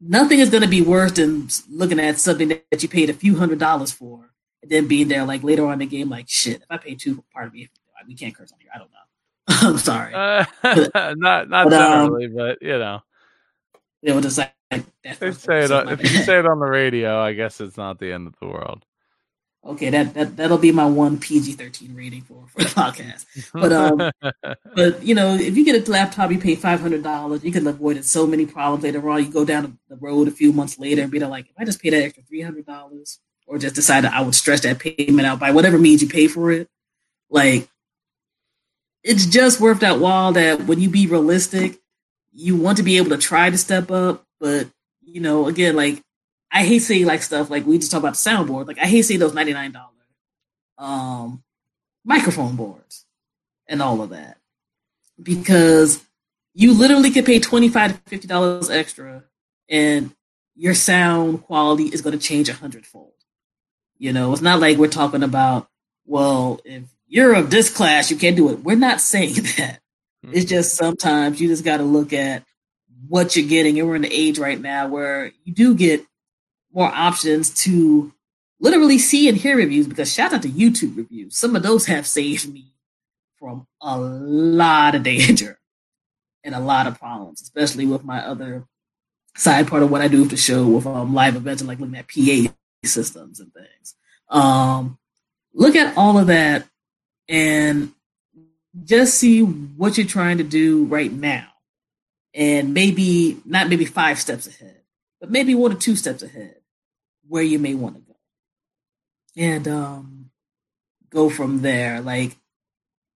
nothing is going to be worse than looking at something that you paid a few hundred dollars for and then being there like later on in the game, like shit. If I pay two, part of me, we can't curse on here. I don't know. I'm sorry. Uh,
not not but, generally, um, but you know.
It was just like,
they say it on, if you say it on the radio, I guess it's not the end of the world.
Okay, that, that that'll be my one PG thirteen rating for for the podcast. But um, but you know, if you get a laptop, you pay five hundred dollars. You can avoid so many problems later on. You go down the road a few months later and be like, if I just pay that extra three hundred dollars, or just decide that I would stretch that payment out by whatever means you pay for it, like it's just worth that while. That when you be realistic, you want to be able to try to step up, but you know, again, like I hate seeing like stuff like we just talk about the soundboard. Like I hate seeing those ninety nine dollar um microphone boards and all of that because you literally could pay twenty five to fifty dollars extra and your sound quality is going to change a hundredfold. You know, it's not like we're talking about well, if you're of this class, you can't do it. We're not saying that. Mm-hmm. It's just sometimes you just got to look at what you're getting. And we're in an age right now where you do get more options to literally see and hear reviews because shout out to YouTube reviews. Some of those have saved me from a lot of danger and a lot of problems, especially with my other side part of what I do with the show with um, live events and like looking at PA systems and things. Um, look at all of that and just see what you're trying to do right now. And maybe not maybe five steps ahead, but maybe one or two steps ahead where you may want to go and um, go from there. Like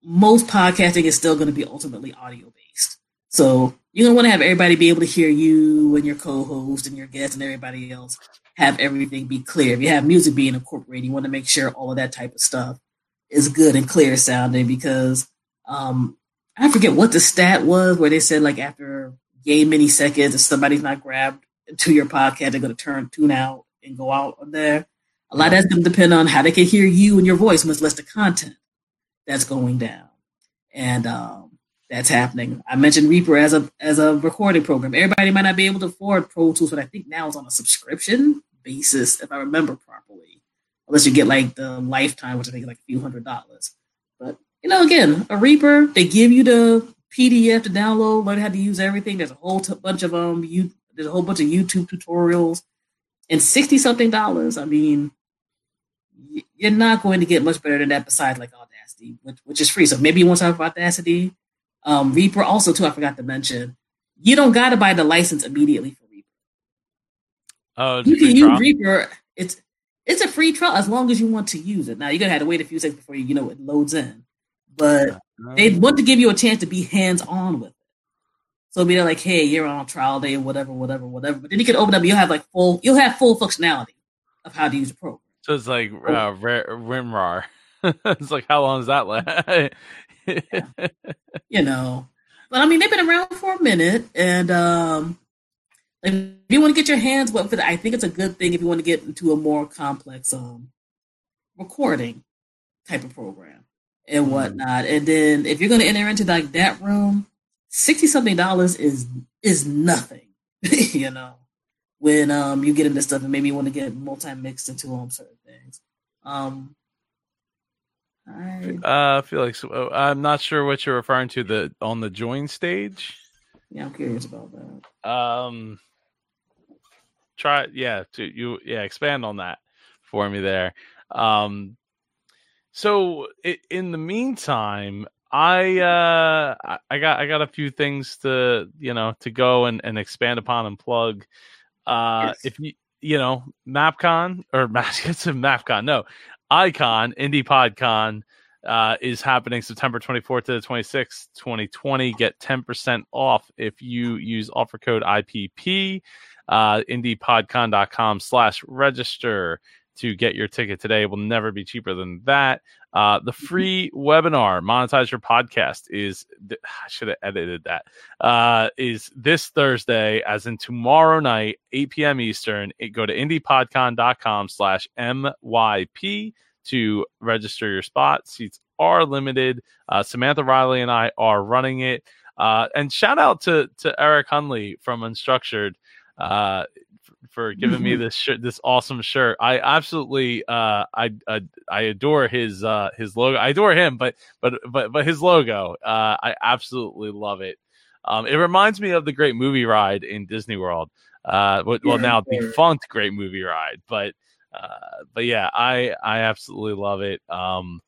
most podcasting is still going to be ultimately audio based. So you're going to want to have everybody be able to hear you and your co-host and your guests and everybody else have everything be clear. If you have music being incorporated, you want to make sure all of that type of stuff is good and clear sounding because um, I forget what the stat was where they said like after game many seconds, if somebody's not grabbed to your podcast, they're going to turn tune out and go out of there. A lot of that's going to depend on how they can hear you and your voice, much less the content that's going down. And um, that's happening. I mentioned Reaper as a as a recording program. Everybody might not be able to afford Pro Tools, but I think now it's on a subscription basis, if I remember properly. Unless you get like the lifetime, which I think is like a few hundred dollars. But you know, again, a Reaper, they give you the PDF to download, learn how to use everything. There's a whole t- bunch of um, you there's a whole bunch of YouTube tutorials and 60 something dollars, I mean, you're not going to get much better than that besides like Audacity, which, which is free. So maybe you want to talk about Audacity. Um, Reaper also, too, I forgot to mention, you don't got to buy the license immediately for Reaper.
Oh,
you can use? Reaper. It's it's a free trial as long as you want to use it. Now you're gonna have to wait a few seconds before you, you know it loads in, but they want to give you a chance to be hands on with it. so be like, hey, you're on trial day or whatever, whatever, whatever. But then you can open up, you'll have like full, you'll have full functionality of how to use the program.
So it's like uh, WinRAR. it's like, how long does that last?
yeah. You know, but I mean, they've been around for a minute, and um, if you want to get your hands wet with it, I think it's a good thing if you want to get into a more complex um recording type of program and mm-hmm. whatnot. And then if you're going to enter into like that room, sixty something dollars is is nothing, you know. When um you get into stuff and maybe you want to get multi mixed into um certain things. Um,
I uh, feel like uh, I'm not sure what you're referring to the on the join stage.
Yeah, I'm curious about that.
Um, try yeah to you yeah expand on that for me there. Um, so it, in the meantime, I uh I got I got a few things to you know to go and, and expand upon and plug. Uh yes. if you you know MapCon or Mascots of MapCon, no, Icon Indie PodCon uh, is happening September 24th to the 26th, 2020. Get 10% off if you use offer code IPP. Uh, indiepodcon.com slash register to get your ticket today. It will never be cheaper than that. Uh, the free webinar, monetize your podcast, is I should have edited that. Uh, is this Thursday, as in tomorrow night, 8 p.m. Eastern. It, go to indiepodcon.com slash MYP to register your spot. Seats are limited. Uh, Samantha Riley and I are running it. Uh, and shout out to to Eric Hunley from Unstructured. Uh, for giving me this shirt, this awesome shirt. I absolutely, uh, I, I, I adore his, uh, his logo. I adore him, but, but, but, but his logo, uh, I absolutely love it. Um, it reminds me of the Great Movie Ride in Disney World. Uh, well, yeah, now defunct Great Movie Ride, but, uh, but yeah, I, I absolutely love it. Um,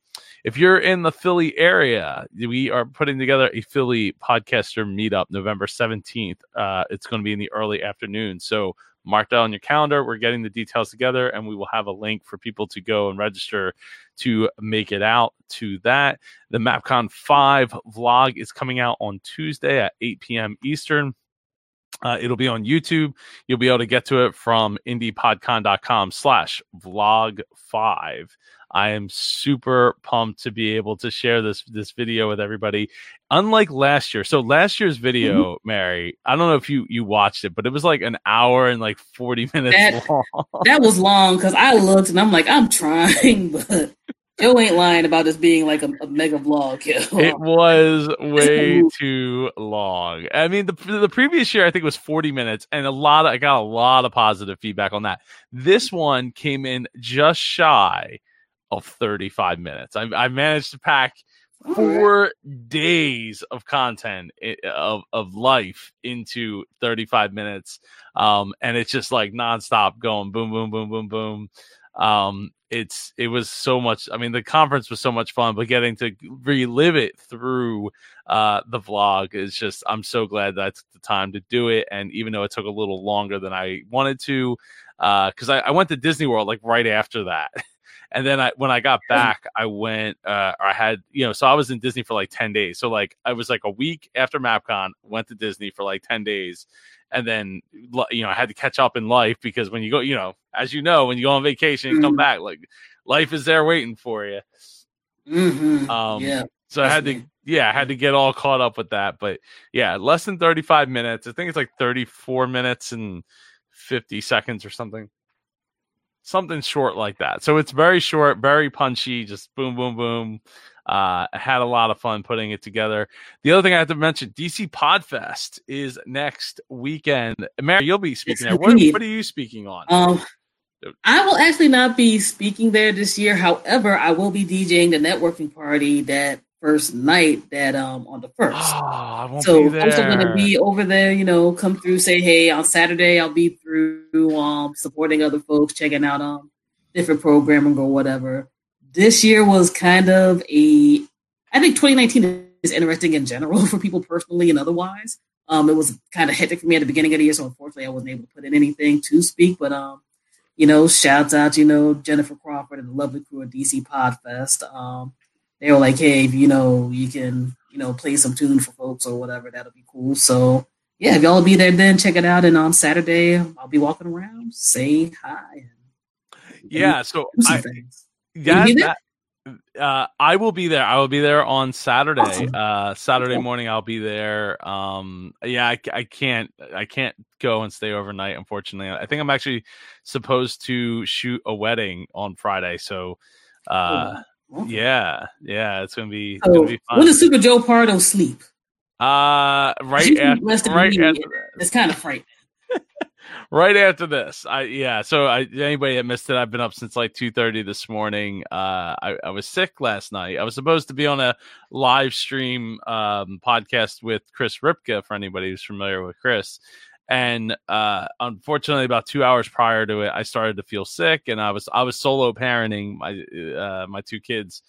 if you're in the Philly area, we are putting together a Philly podcaster meetup November 17th. Uh, it's going to be in the early afternoon. So mark that on your calendar. We're getting the details together and we will have a link for people to go and register to make it out to that. The MapCon 5 vlog is coming out on Tuesday at 8 p.m. Eastern. Uh, it'll be on YouTube. You'll be able to get to it from indiepodcon.com slash vlog five. I am super pumped to be able to share this this video with everybody. Unlike last year, so last year's video, mm-hmm. Mary, I don't know if you you watched it, but it was like an hour and like forty minutes
that,
long.
That was long because I looked and I'm like, I'm trying, but Joe ain't lying about this being like a, a mega vlog.
it was way too long. I mean, the the previous year I think was 40 minutes, and a lot of I got a lot of positive feedback on that. This one came in just shy of 35 minutes. I, I managed to pack four days of content of of life into 35 minutes um and it's just like nonstop going boom boom boom boom boom. Um it's it was so much i mean the conference was so much fun but getting to relive it through uh the vlog is just i'm so glad that i took the time to do it and even though it took a little longer than i wanted to uh because I, I went to disney world like right after that And then I, when I got back, I went, uh, I had, you know, so I was in Disney for like 10 days. So like I was like a week after MapCon, went to Disney for like 10 days. And then, you know, I had to catch up in life because when you go, you know, as you know, when you go on vacation and come back, like life is there waiting for you.
Mm-hmm. Um, yeah.
So I had to, yeah, I had to get all caught up with that. But yeah, less than 35 minutes. I think it's like 34 minutes and 50 seconds or something something short like that. So it's very short, very punchy, just boom, boom, boom. Uh, I had a lot of fun putting it together. The other thing I have to mention, DC Podfest is next weekend. Mary, you'll be speaking there. What, what, are you speaking on?
Um, I will actually not be speaking there this year. However, I will be DJing the networking party that first night that um on the first.
Oh,
so I'm also gonna be over there, you know, come through, say hey on Saturday I'll be through um supporting other folks, checking out um different programming or whatever. This year was kind of a I think 2019 is interesting in general for people personally and otherwise. Um, it was kind of hectic for me at the beginning of the year, so unfortunately I wasn't able to put in anything to speak. But um, you know, shouts out, you know, Jennifer Crawford and the lovely crew at DC Podfest. Um, they were like, hey, you know, you can, you know, play some tune for folks or whatever, that'll be cool. So yeah, if y'all be there then check it out. And on Saturday, I'll be walking around, say hi.
yeah, so I, that, uh, I will be there. I will be there on Saturday. Awesome. Uh, Saturday morning, I'll be there. Um, yeah, I, I, can't, I can't go and stay overnight. Unfortunately, I think I'm actually supposed to shoot a wedding on Friday. So, uh, oh. Yeah, yeah, it's gonna be.
So, gonna be when does Super Joe Pardo sleep?
Uh, right after, right after
It's kind of frightening.
right after this, I yeah. So I anybody that missed it, I've been up since like two thirty this morning. Uh, I, I was sick last night. I was supposed to be on a live stream um podcast with Chris Ripka for anybody who's familiar with Chris, and uh, unfortunately about two hours prior to it i started to feel sick and i was i was solo parenting my uh, my two kids.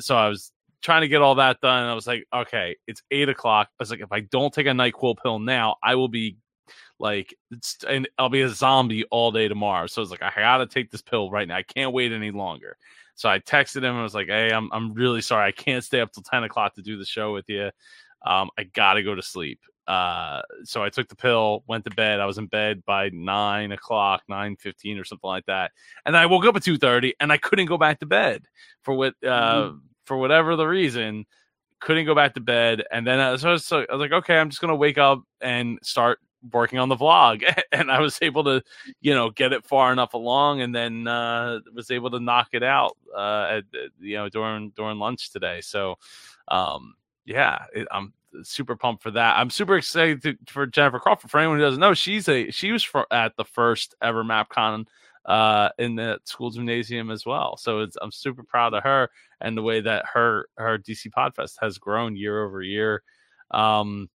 So i was trying to get all that done and i was like okay it's eight o'clock. I was like if i don't take a nyquil pill now i will be like and i'll be a zombie all day tomorrow. So i was like i gotta take this pill right now. I can't wait any longer. So i texted him and i was like hey i'm, I'm really sorry. I can't stay up till 10 o'clock to do the show with you um, i gotta go to sleep uh, so I took the pill, went to bed. I was in bed by nine o'clock, nine fifteen or something like that. And I woke up at two thirty, and I couldn't go back to bed for what uh, mm-hmm. for whatever the reason. Couldn't go back to bed, and then I was, I was, I was like, okay, I'm just gonna wake up and start working on the vlog and i was able to you know get it far enough along and then uh was able to knock it out uh at, you know during during lunch today so um yeah it, i'm super pumped for that. I'm super excited to, for Jennifer Crawford. For anyone who doesn't know, she's a she was for, at the first ever MapCon uh, in the school gymnasium as well. So I'm super proud of her and the way that her her DC Podfest has grown year over year. Um,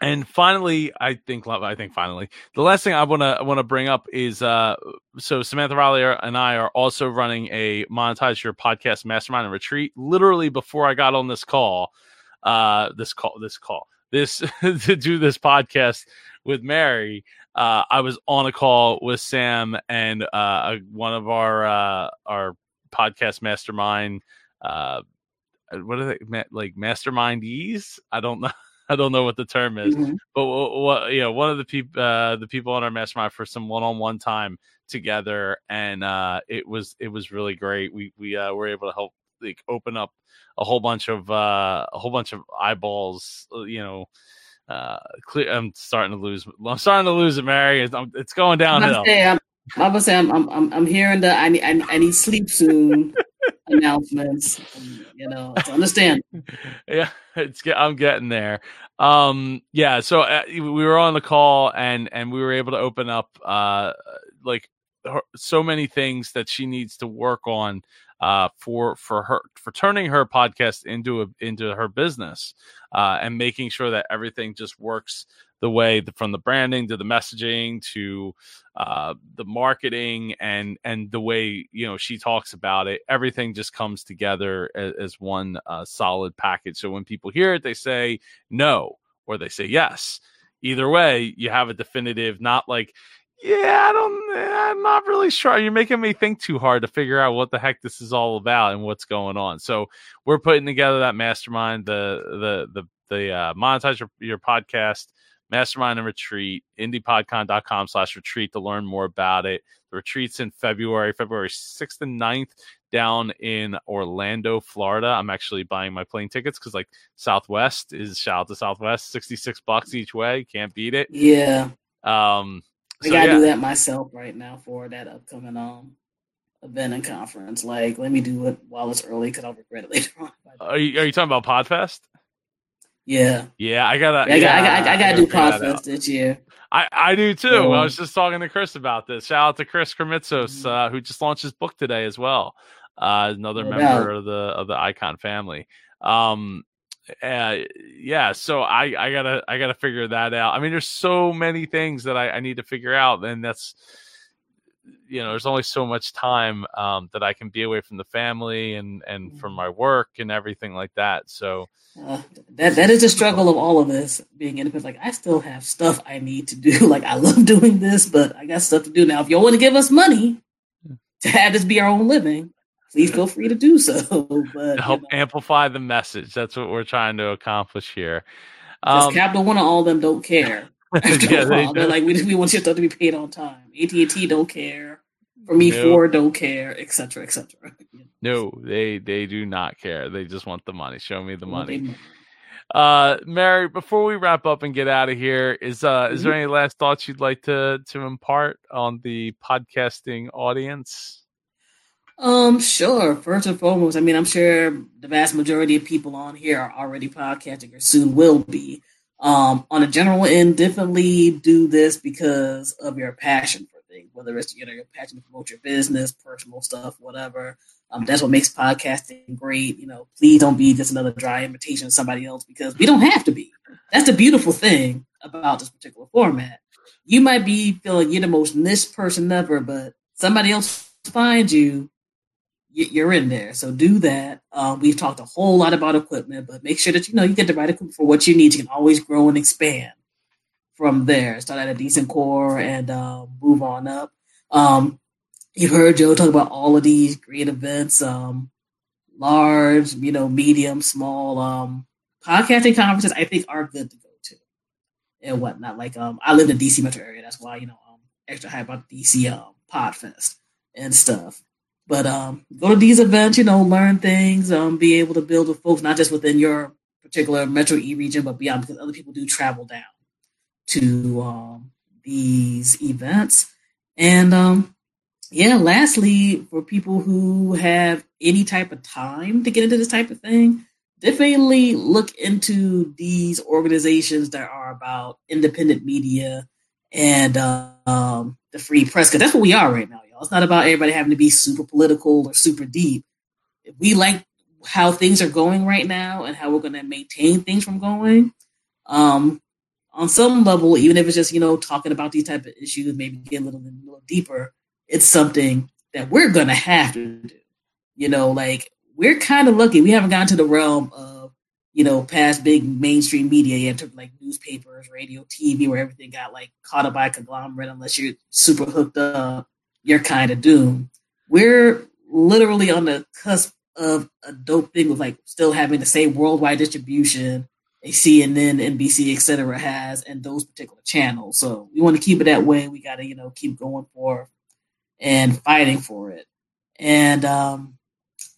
and finally, I think I think finally the last thing I want to want to bring up is uh, so Samantha Riley and I are also running a monetize your podcast mastermind and retreat. Literally before I got on this call, uh, this call, this call, this to do this podcast with Mary, uh, I was on a call with Sam and uh, one of our uh, our podcast mastermind. Uh, what are they like mastermindees? I don't know. I don't know what the term is, mm-hmm. but what, what you know, one of the people, uh, the people on our mastermind for some one-on-one time together, and uh, it was it was really great. We we uh, were able to help like open up a whole bunch of uh, a whole bunch of eyeballs, uh, you know. Uh, clear. I'm starting to lose. I'm starting to lose it, Mary. It's, it's going downhill.
I'm, I'm, I'm, say I'm, I'm, I'm hearing the I need I, I need sleep soon announcements. You know, to understand.
yeah, it's I'm getting there. Um, yeah. So uh, we were on the call and and we were able to open up uh like her, so many things that she needs to work on uh, for for her for turning her podcast into a into her business uh, and making sure that everything just works the way the, from the branding to the messaging to uh, the marketing and and the way you know she talks about it everything just comes together as, as one uh, solid package. So when people hear it they say no or they say yes. Either way you have a definitive not like yeah, I don't. I'm not really sure. You're making me think too hard to figure out what the heck this is all about and what's going on. So we're putting together that mastermind, the the the the uh, monetize your, your podcast mastermind and retreat indiepodcon.com slash retreat to learn more about it the retreats in february february 6th and 9th down in orlando florida i'm actually buying my plane tickets because like southwest is shout out to southwest 66 bucks each way can't beat it
yeah
um
I gotta yeah. do that myself right now for that upcoming um event and conference. Like, let me do it while it's early because I'll regret it later on.
Are you, are you talking about Podfest?
Yeah.
Yeah, I gotta.
Yeah, I, got, I, got, I, gotta, do Podfest this year.
I, I do too. I was just talking to Chris about this. Shout out to Chris Krimitsos, mm-hmm. uh, who just launched his book today as well. Uh, another no member of the of the Icon family. Um, uh, yeah, so I, I gotta I gotta figure that out. I mean, there's so many things that I, I need to figure out, and that's you know, there's only so much time um, that I can be away from the family and and from mm-hmm. my work and everything like that. So
uh, that that is a struggle of all of us being independent. Like I still have stuff I need to do. Like I love doing this, but I got stuff to do now. If y'all want to give us money to have this be our own living, please feel free to do so. But
help you know. amplify the message. That's what we're trying to accomplish here.
Um, Capital One and all of them don't care. yeah, they are like, we, we want your stuff to be paid on time. AT and T don't care. For me, no. Ford don't care, etc., etc.
No, they they do not care. They just want the money. Show me the money. Uh, Mary, before we wrap up and get out of here, is uh, mm-hmm. is there mm-hmm. any last thoughts you'd like to to impart on the podcasting audience?
Um, sure. First and foremost, I mean, I'm sure the vast majority of people on here are already podcasting or soon will be. Um, on a general end, definitely do this because of your passion for things, whether it's you know your passion to promote your business, personal stuff, whatever. Um, that's what makes podcasting great. You know, please don't be just another dry imitation of somebody else because we don't have to be. That's the beautiful thing about this particular format. You might be feeling you're the most niche person ever, but somebody else finds you you're in there. So do that. Um, we've talked a whole lot about equipment, but make sure that you know you get the right equipment for what you need. You can always grow and expand from there. Start at a decent core and uh, move on up. Um, you've heard Joe talk about all of these great events, um, large, you know, medium, small um, podcasting conferences. I think are good to go to and whatnot. Like um, I live in the DC metro area. That's why you know extra hype about DC Podfest and stuff. But um, go to these events, you know, learn things, um, be able to build with folks, not just within your particular Metro E region, but beyond, because other people do travel down to um, these events. And um, yeah, lastly, for people who have any type of time to get into this type of thing, definitely look into these organizations that are about independent media and um, the free press because that's what we are right now, y'all. It's not about everybody having to be super political or super deep. If we like how things are going right now and how we're going to maintain things from going, um, on some level, even if it's just you know talking about these type of issues, maybe get a little, a little deeper, it's something that we're going to have to do. You know, like we're kind of lucky. We haven't gotten to the realm of you know past big mainstream media yet, took like newspapers, radio, TV, where everything got like caught up by a conglomerate. Unless you're super hooked up, you're kind of doomed. We're literally on the cusp of a dope thing with like still having the same worldwide distribution a CNN, NBC, etc. has and those particular channels. So we want to keep it that way. We got to you know keep going for and fighting for it. And um,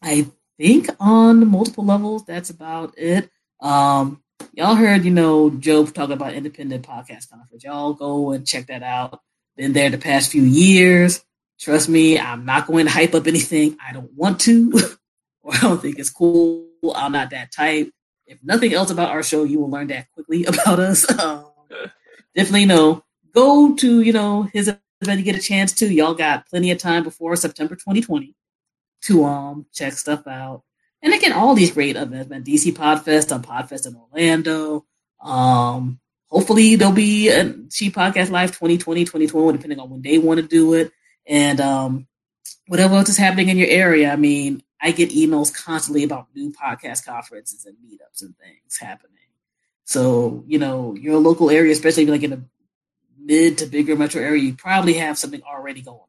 I think on multiple levels, that's about it. Um, y'all heard, you know, Joe talk about independent podcast conference. Y'all go and check that out. Been there the past few years. Trust me, I'm not going to hype up anything I don't want to or I don't think it's cool. I'm not that type. If nothing else about our show, you will learn that quickly about us. Um, definitely know. Go to, you know, his event you get a chance to. Y'all got plenty of time before September 2020 to um check stuff out. And again, all these great events, man. DC Podfest on Podfest in Orlando. Um, hopefully there'll be a She Podcast Live 2020, 2021, depending on when they want to do it. And um, whatever else is happening in your area. I mean, I get emails constantly about new podcast conferences and meetups and things happening. So, you know, your local area, especially like in a mid to bigger metro area, you probably have something already going on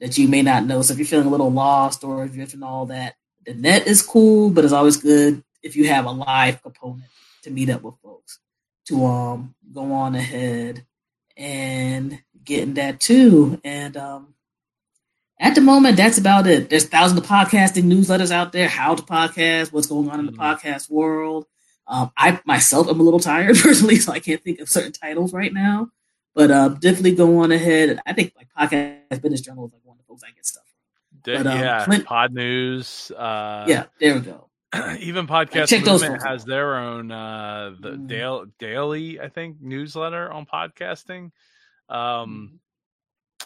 that you may not know. So if you're feeling a little lost or drifting all that, the net is cool, but it's always good if you have a live component to meet up with folks to um go on ahead and getting that too. And um at the moment, that's about it. There's thousands of podcasting newsletters out there, how to podcast, what's going on in the mm-hmm. podcast world. Um, I myself am a little tired personally, so I can't think of certain titles right now. But uh, definitely go on ahead. I think like podcast business journal is like one of those I get stuff
from. But, um, yeah, Clint, Podnews. Uh,
yeah, there we go.
even podcast check movement those has their own uh, the mm. daily, daily, I think, newsletter on podcasting. Um, mm.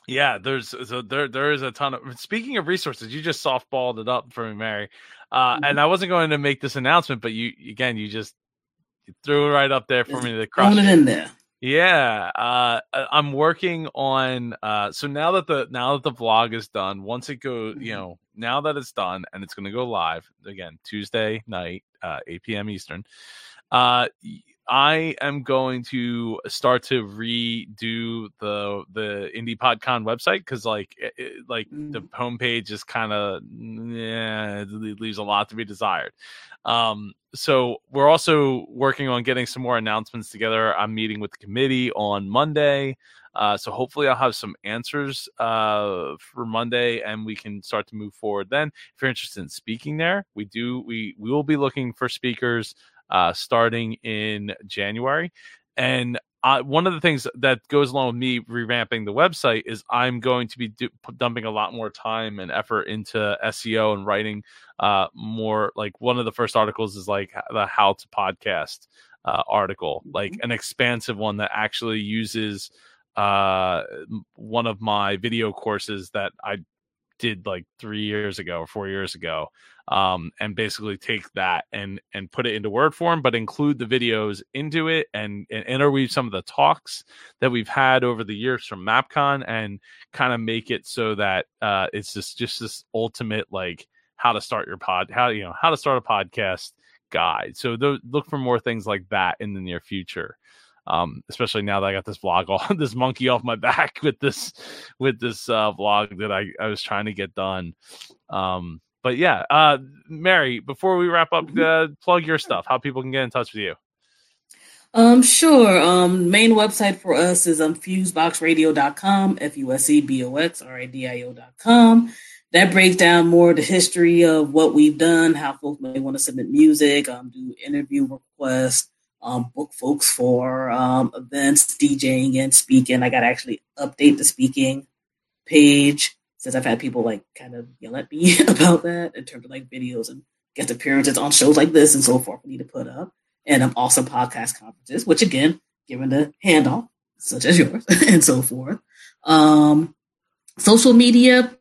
Yeah, there's so there there is a ton of. Speaking of resources, you just softballed it up for me, Mary. Uh, mm-hmm. And I wasn't going to make this announcement, but you again, you just you threw it right up there for just me to crush
it in there.
Yeah, uh, I'm working on. Uh, so now that the now that the vlog is done, once it goes, you mm-hmm. know, now that it's done and it's going to go live again Tuesday night, uh, 8 p.m. Eastern. Uh, I am going to start to redo the the Indie PodCon website because like it, like mm. the homepage is kind of yeah it leaves a lot to be desired. Um, so we're also working on getting some more announcements together. I'm meeting with the committee on Monday. Uh, so hopefully I'll have some answers uh, for Monday, and we can start to move forward. Then, if you're interested in speaking there, we do we we will be looking for speakers uh, starting in January. And uh, one of the things that goes along with me revamping the website is I'm going to be do- dumping a lot more time and effort into SEO and writing uh, more. Like one of the first articles is like the how to podcast uh, article, like mm-hmm. an expansive one that actually uses uh, one of my video courses that I did like three years ago or four years ago um, and basically take that and and put it into word form but include the videos into it and, and interweave some of the talks that we've had over the years from mapcon and kind of make it so that uh, it's just just this ultimate like how to start your pod how you know how to start a podcast guide so th- look for more things like that in the near future um, especially now that I got this vlog, all this monkey off my back with this with this uh, vlog that I, I was trying to get done. Um, but yeah, uh, Mary, before we wrap up, mm-hmm. uh, plug your stuff. How people can get in touch with you.
Um, sure. Um, main website for us is um, fuseboxradio.com, F-U-S-E-B-O-X-R-A-D-I-O.com. That breaks down more the history of what we've done, how folks may want to submit music, um, do interview requests, um, book folks for um, events, DJing, and speaking. I got to actually update the speaking page since I've had people like kind of yell at me about that in terms of like videos and guest appearances on shows like this and so forth we need to put up. And um, also podcast conferences, which again, given the handoff, such as yours and so forth. Um, social media,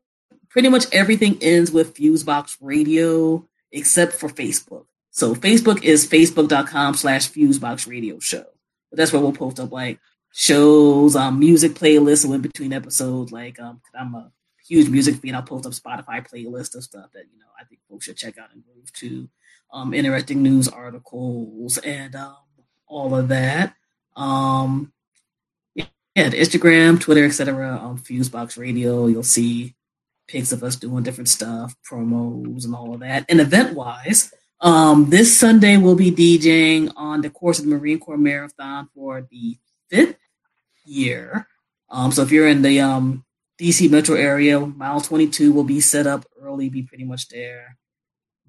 pretty much everything ends with Fusebox Radio except for Facebook. So Facebook is facebook.com slash Fusebox Radio Show. But that's where we'll post up like shows, um, music playlists and in between episodes. Like, um, I'm a huge music fan. I'll post up Spotify playlists of stuff that you know I think folks should check out and move to. Um, interesting news articles and um, all of that. Um, yeah, Instagram, Twitter, etc. On Fusebox Radio, you'll see pics of us doing different stuff, promos, and all of that. And event wise, um, this Sunday we'll be DJing on the course of the Marine Corps Marathon for the fifth year. Um, so if you're in the um, DC metro area, mile 22 will be set up early, be pretty much there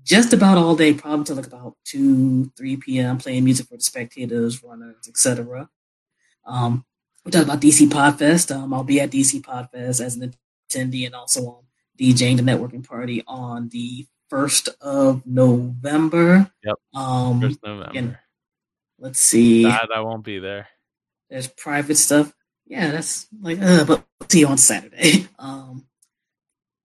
just about all day, probably till like about 2, 3 p.m., playing music for the spectators, runners, etc. Um, we talked about DC Podfest. Um, I'll be at DC Podfest as an attendee and also on DJing the networking party on the 1st of November.
Yep.
Um,
1st November.
Let's see.
Sad I won't be there.
There's private stuff. Yeah, that's like, uh, but see you on Saturday. Um,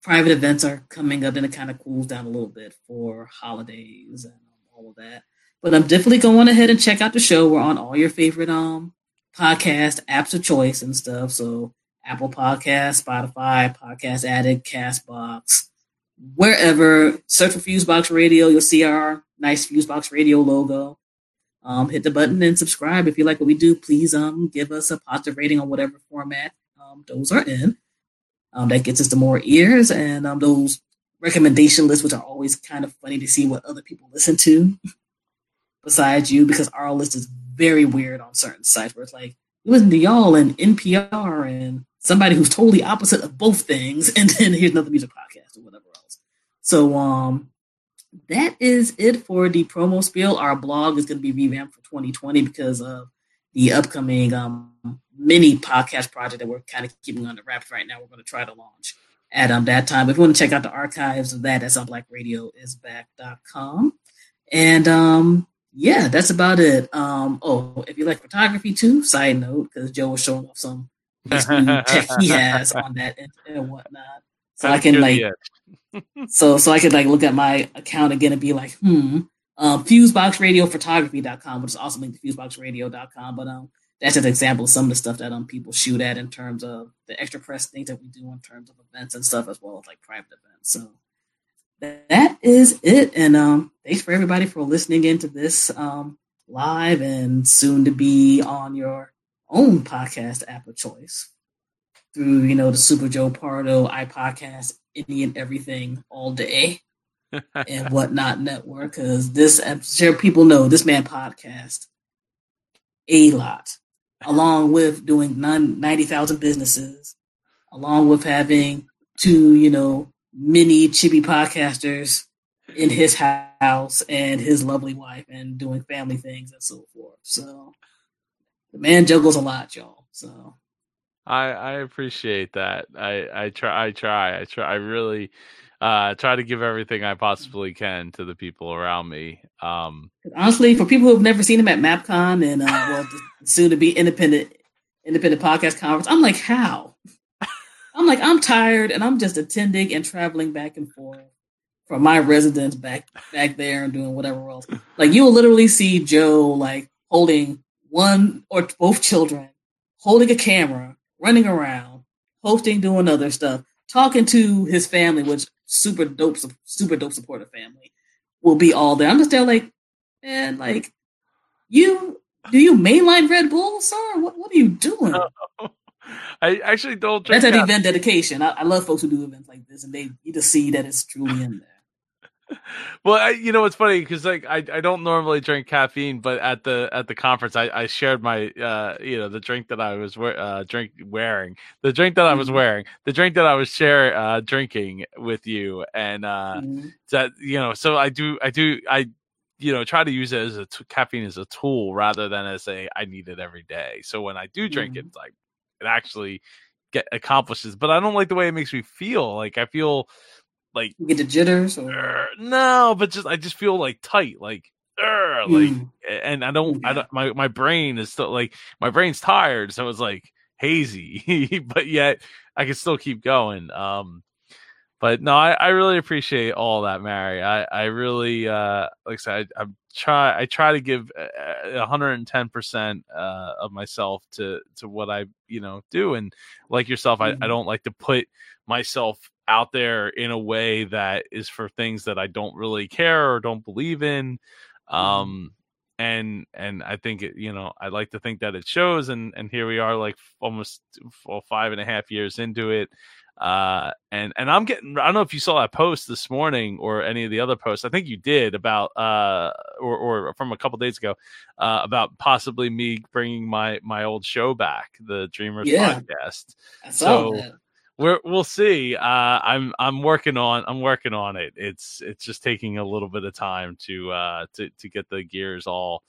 private events are coming up, and it kind of cools down a little bit for holidays and all of that. But I'm definitely going ahead and check out the show. We're on all your favorite um podcast apps of choice and stuff. So Apple Podcast, Spotify, Podcast Addict, Castbox, wherever. Search for Fusebox Radio. You'll see our nice Fusebox Radio logo. Um, hit the button and subscribe if you like what we do. Please um give us a positive rating on whatever format um, those are in. Um, that gets us to more ears and um, those recommendation lists, which are always kind of funny to see what other people listen to besides you, because our list is very weird on certain sites where it's like, listen to y'all and NPR and somebody who's totally opposite of both things, and then here's another music podcast or whatever else. So um, that is it for the promo spiel. Our blog is going to be revamped for 2020 because of the upcoming um, mini podcast project that we're kind of keeping on the wraps right now. We're going to try to launch at um, that time. If you want to check out the archives of that, that's on blackradioisback.com. And um, yeah, that's about it. Um, oh, if you like photography too, side note, because Joe was showing off some tech he has on that and, and whatnot. So I can like, so so I could like look at my account again and be like, hmm, um, FuseboxRadioPhotography.com, which is also linked to FuseboxRadio.com. But um, that's just an example of some of the stuff that um people shoot at in terms of the extra press things that we do in terms of events and stuff as well as like private events. So that is it. And um, thanks for everybody for listening into this um live and soon to be on your own podcast app of choice through you know the Super Joe Pardo iPodcast Indian Everything all day and whatnot network because this I'm sure people know this man podcast a lot along with doing 90,000 businesses along with having two you know mini chippy podcasters in his house and his lovely wife and doing family things and so forth. So the man juggles a lot y'all. So
I I appreciate that. I I try I try I try I really uh, try to give everything I possibly can to the people around me. Um,
Honestly, for people who have never seen him at MapCon and uh, well, soon to be independent independent podcast conference, I'm like, how? I'm like, I'm tired and I'm just attending and traveling back and forth from my residence back back there and doing whatever else. Like you will literally see Joe like holding one or both children, holding a camera, running around, hosting, doing other stuff, talking to his family, which super dope, super dope supportive family will be all there. I'm just there like, man, like you do you mainline Red Bull, sir? What what are you doing?
I actually don't.
That's an event dedication. I, I, love folks who do events like this, and they you just see that it's truly in there
well, I, you know, it's funny because like I, I don't normally drink caffeine, but at the at the conference, I, I shared my uh you know the drink that I was uh drink wearing the drink that I was mm-hmm. wearing the drink that I was share uh drinking with you, and uh mm-hmm. that you know, so I do I do I you know try to use it as a t- caffeine as a tool rather than as a I need it every day. So when I do drink mm-hmm. it, it's like it actually get accomplishes, but I don't like the way it makes me feel. Like I feel like
you get the jitters or
no, but just I just feel like tight, like "Urgh," like,
Mm.
and I don't, I don't, my my brain is still like my brain's tired, so it's like hazy, but yet I can still keep going. Um, but no, I, I really appreciate all that, Mary. I, I really, uh, like I said, I, I try, I try to give uh, 110% uh, of myself to, to what I, you know, do. And like yourself, I, I
Mhm.
don't like to put myself out there in a way that is for things that I don't really care or don't believe in. Um, and, and I think, it, you know, I like to think that it shows. And, and here we are like almost well, five and a half years into it uh and and i'm getting i don't know if you saw that post this morning or any of the other posts i think you did about uh or or from a couple days ago uh about possibly me bringing my my old show back the dreamers
Yeah.
podcast So-
that.
We're we'll see uh i'm i'm working on i'm working on it it's it's just taking a little bit of time to uh to to get the gears all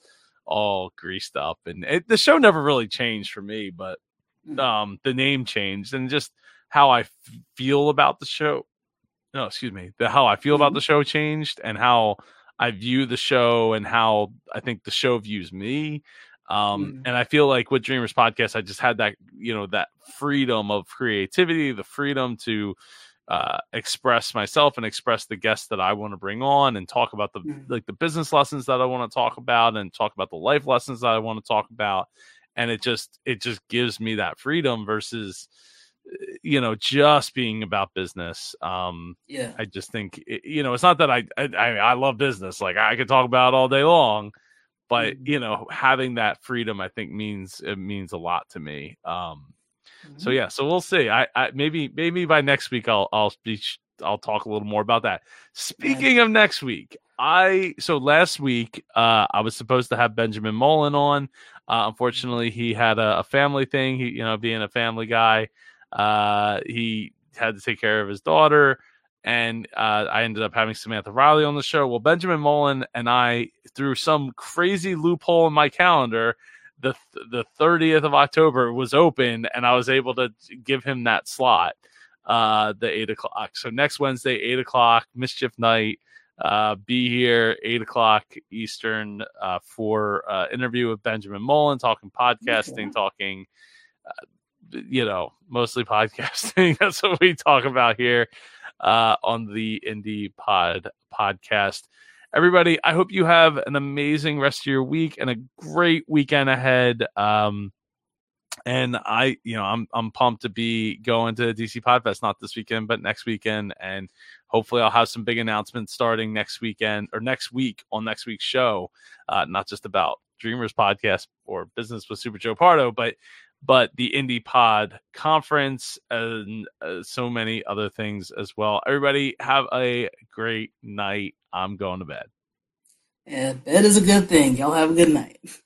all greased up and it, the show never really changed for me but
Mm.
um the name changed and just how I f- feel about the show. No, excuse me. The how I feel about
Mhm.
the show changed and how I view the show and how I think the show views me. Um,
Mhm.
and I feel like with Dreamers podcast, I just had that, you know, that freedom of creativity, the freedom to uh, express myself and express the guests that I want to bring on and talk about the
Mhm.
like the business lessons that I want to talk about and talk about the life lessons that I want to talk about. And it just it just gives me that freedom versus uh, you know just being about business. Um,
Yeah.
I just think you know it's not that I I, I I love business like I could talk about all day long, but
Mhm.
you know having that freedom I think means it means a lot to me. Um, so
Mhm.
yeah, so we'll see. I, I maybe maybe by next week I'll I'll speak I'll talk a little more about that. Speaking of next week, I so last week uh I was supposed to have Benjamin Mullen on. Uh, unfortunately, he had a, a family thing. He you know being a family guy, uh he had to take care of his daughter. And uh, I ended up having Samantha Riley on the show. Well, Benjamin Mullen and I, through some crazy loophole in my calendar, the the 30th of October was open, and I was able to give him that slot, uh, the eight o'clock. So next Wednesday, eight o'clock, mischief night. Uh, be here eight o'clock Eastern uh, for uh, interview with Benjamin Mullen, talking podcasting,
Okay.
talking, uh, you know, mostly podcasting. That's what we talk about here uh, on the Indie Pod podcast. Everybody i hope you have an amazing rest of your week and a great weekend ahead. Um and i you know i'm i'm pumped to be going to dc podfest not this weekend but next weekend. And hopefully i'll have some big announcements starting next weekend or next week on next week's show uh not just about dreamers podcast or business with super joe pardo but but the indie pod conference and uh, so many other things as well everybody have a great night i'm going to bed
Yeah, bed is a good thing. Y'all have a good night.